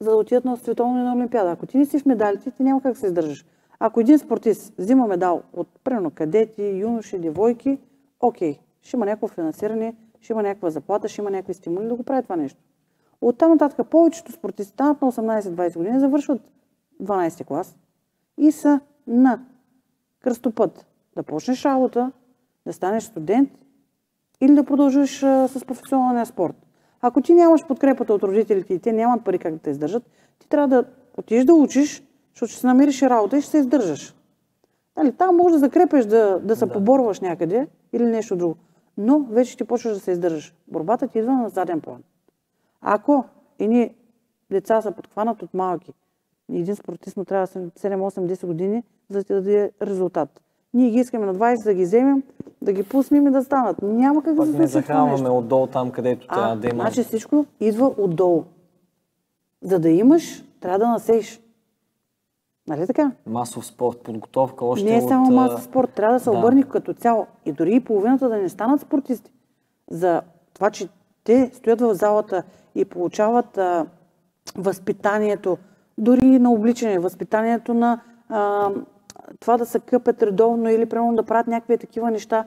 за да отидат на световно и на Олимпиада. Ако ти не си в медалите, ти няма как да се издържаш. Ако един спортист взима медал от, примерно, кадети, юноши, девойки, окей, ще има някакво финансиране, ще има някаква заплата, ще има някакви стимули да го прави това нещо. От там нататък повечето спортисти станат на 18-20 години, завършват 12 клас и са на кръстопът. Да почнеш работа, да станеш студент или да продължиш а, с професионалния спорт. Ако ти нямаш подкрепата от родителите и те нямат пари как да те издържат, ти трябва да отидеш да учиш, защото ще се намериш работа и ще се издържаш. Нали, там може да закрепеш да, да се да. поборваш някъде или нещо друго. Но вече ти почваш да се издържаш. Борбата ти идва на заден план. Ако едни деца са подхванат от малки, един спортист му трябва 7, 8, 10 години, за да даде резултат. Ние ги искаме на 20 да ги вземем, да ги пуснем и да станат. Няма как да се не случи това захранваме отдолу там, където А, трябва да има. значи всичко идва отдолу. За да имаш, трябва да насееш. Нали така? Масов спорт, подготовка още Не е от... само а, маса спорт, трябва да се да. обърне като цяло. И дори и половината да не станат спортисти. За това, че те стоят в залата и получават а, възпитанието, дори и на обличане, възпитанието на а, това да се къпят редовно или примерно да правят някакви такива неща.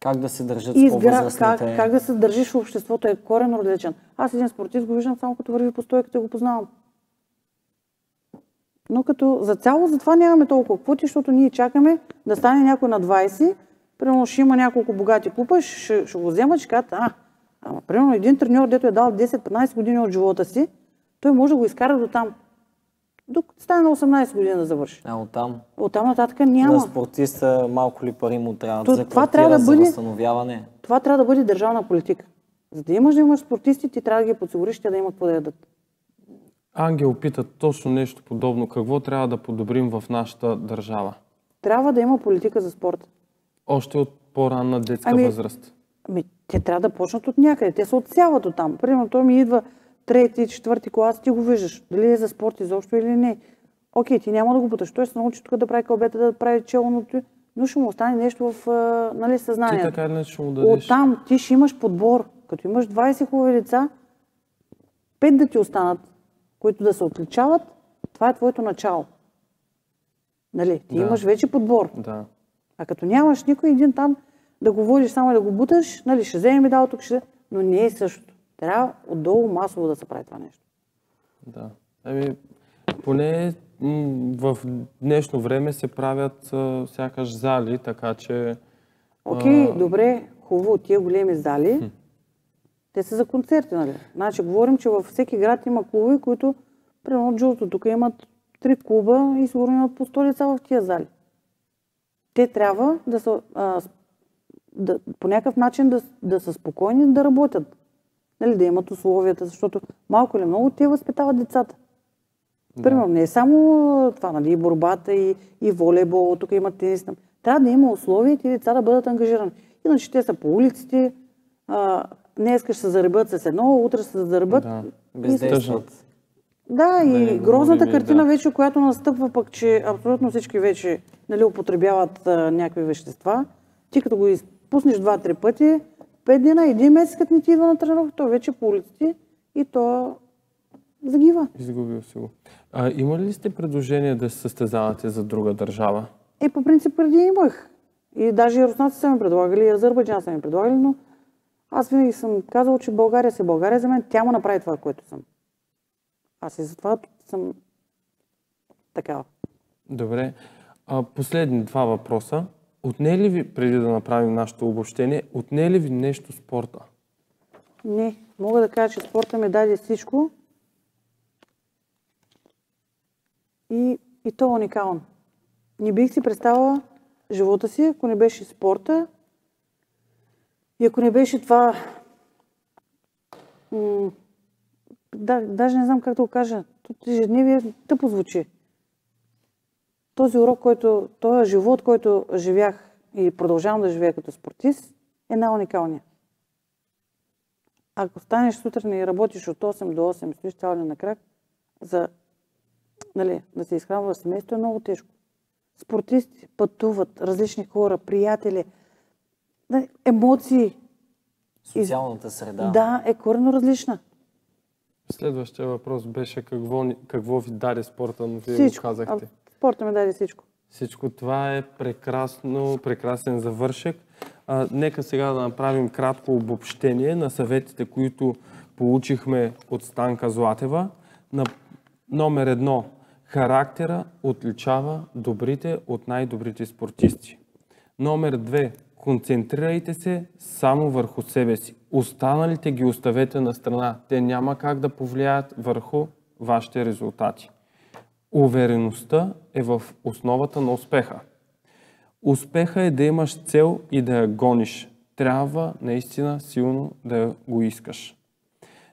Как да се държат с избира как, по-възрастните. как да се държиш в обществото е коренно различен. Аз един спортист го виждам само като върви по стойката и го познавам. Но като за цяло, затова нямаме толкова квоти, защото ние чакаме да стане някой на 20, примерно ще има няколко богати клуба, ще, ще го вземат, ще кажат, а, ама примерно един треньор, дето е дал 10-15 години от живота си, той може да го изкара до там. Докато стане на 18 години да завърши. А оттам? Оттам нататък няма. На спортиста малко ли пари му трябва То- за това трябва да за бъде- възстановяване? Това трябва да бъде държавна политика. За да имаш да имаш спортисти, ти трябва да ги подсигуриш, те да имат какво да ядат. Ангел пита точно нещо подобно. Какво трябва да подобрим в нашата държава? Трябва да има политика за спорт. Още от по-ранна детска Ами- възраст. Ами, те трябва да почнат от някъде. Те се отсяват от там. Примерно, той ми идва трети, четвърти клас, ти го виждаш. Дали е за спорт изобщо или не. Окей, ти няма да го буташ. Той се научи тук да прави кълбета, да прави челното, но ще му остане нещо в нали, Ти съзнанието. така или иначе ще му дадеш. Оттам ти ще имаш подбор. Като имаш 20 хубави деца, 5 да ти останат, които да се отличават, това е твоето начало. Нали? Ти Да. имаш вече подбор. Да. А като нямаш никой един там да го водиш само и да го буташ, нали, ще вземе медал тук, ще... но не е същото. Трябва отдолу масово да се прави това нещо. Да. Ами, поне в днешно време се правят а, сякаш зали, така че Окей, А. добре, хубаво, тия големи зали, те са за концерти, нали? Значи, говорим, че във всеки град има клубове, които, примерно, Джулто тук имат три клуба и сигурно имат по 100 лица в тия зали. Те трябва да са, а, да, по някакъв начин да, да са спокойни да работят. Нали, да имат условията, защото малко или много те възпитават децата. Примерно, не е само това, нали, и борбата, и, и волейбол, тук има тенис. Трябва да има условия и деца да бъдат ангажирани. Иначе те са по улиците, а, днес ще се заребят с едно, утре ще се заребят. Да. Бездействат. Да, и не грозната говорим, картина да. вече, която настъпва пък, че абсолютно всички вече нали, употребяват а, някакви вещества. Ти като го изпуснеш два-три пъти, пет дена, един месец, като не ти идва на тренировка, той вече по улиците и то загива. изгубил си го. А, има ли сте предложение да се състезавате за друга държава? Е, по принцип преди имах. И даже и руснаци са ми предлагали, и Азербайджан са ми предлагали, но аз винаги съм казал, че България си България за мен. Тя му направи това, което съм. Аз и затова съм такава. Добре. А, последни два въпроса. Отне ли ви, преди да направим нашето обобщение, отне ли ви нещо спорта? Не, мога да кажа, че спорта ми даде всичко. И, и то е уникално. Не бих си представила живота си, ако не беше спорта и ако не беше това... М- да, даже не знам как да го кажа. Тут ежедневие тъпо звучи. Този урок, който, този живот, който живях и продължавам да живея като спортист, е най-уникалния. Ако станеш сутрин и работиш от 8 до 8, стоиш цял ден на крак, за нали, да се изхранва семейство е много тежко. Спортисти пътуват, различни хора, приятели, нали, емоции. Социалната среда. Да, е коренно различна. Следващия въпрос беше какво, какво ви даде спорта, но вие Всичко. го казахте. Спорта ми даде всичко. Всичко това е прекрасно, прекрасен завършек. А, нека сега да направим кратко обобщение на съветите, които получихме от Станка Златева. На номер едно. Характера отличава добрите от най-добрите спортисти. Номер две. Концентрирайте се само върху себе си. Останалите ги оставете на страна. Те няма как да повлияят върху вашите резултати. Увереността е в основата на успеха. Успеха е да имаш цел и да я гониш. Трябва наистина силно да го искаш.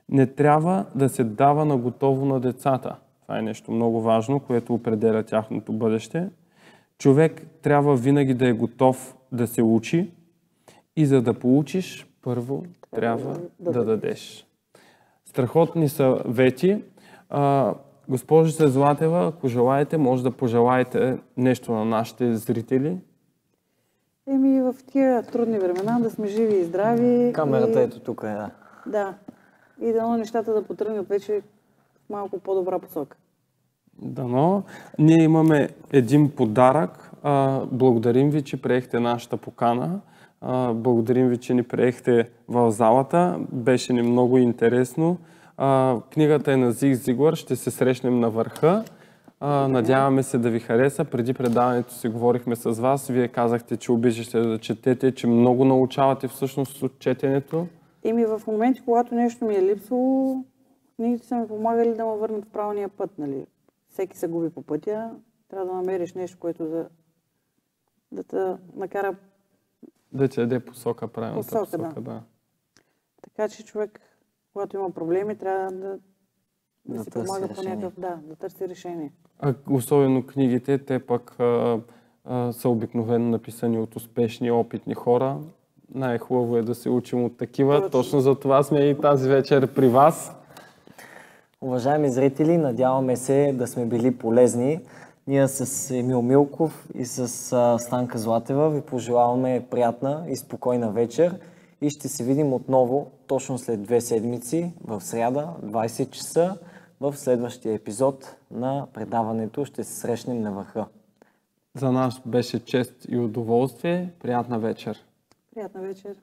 Не трябва да се дава на готово на децата. Това е нещо много важно, което определя тяхното бъдеще. Човек трябва винаги да е готов да се учи и за да получиш, първо трябва да дадеш. Страхотни са госпожица Златева, ако желаете, може да пожелаете нещо на нашите зрители. Еми, в тия трудни времена да сме живи и здрави. Камерата и... ето тук е, да. Да. И дано нещата да потръгнат вече в малко по-добра посока. Дано. Ние имаме един подарък. Благодарим ви, че приехте нашата покана. Благодарим ви, че ни приехте в залата. Беше ни много интересно. А, книгата е на Зиг Зиглар. Ще се срещнем на върха. А, надяваме се да ви хареса. Преди предаването си говорихме с вас. Вие казахте, че обичате да четете, че много научавате всъщност от четенето. Еми, в моменти, когато нещо ми е липсвало, книгите са ми помагали да ме върнат в правилния път, нали? всеки се губи по пътя. Трябва да намериш нещо, което да, да те накара. Да ти даде посока, правилната Посока, посока, да. да. Така че човек, когато има проблеми, трябва да, да, Да си помага по някакъв, да, да търси решение. А особено книгите, те пък а, а, са обикновено написани от успешни, опитни хора. Най-хубаво е да се учим от такива. Точно. Точно за това сме и тази вечер при вас. Уважаеми зрители, надяваме се да сме били полезни. Ние с Емил Милков и с Станка Златева ви пожелаваме приятна и спокойна вечер и ще се видим отново точно след две седмици в сряда, 20 часа, в следващия епизод на предаването ще се срещнем на върха. За нас беше чест и удоволствие. Приятна вечер. Приятна вечер!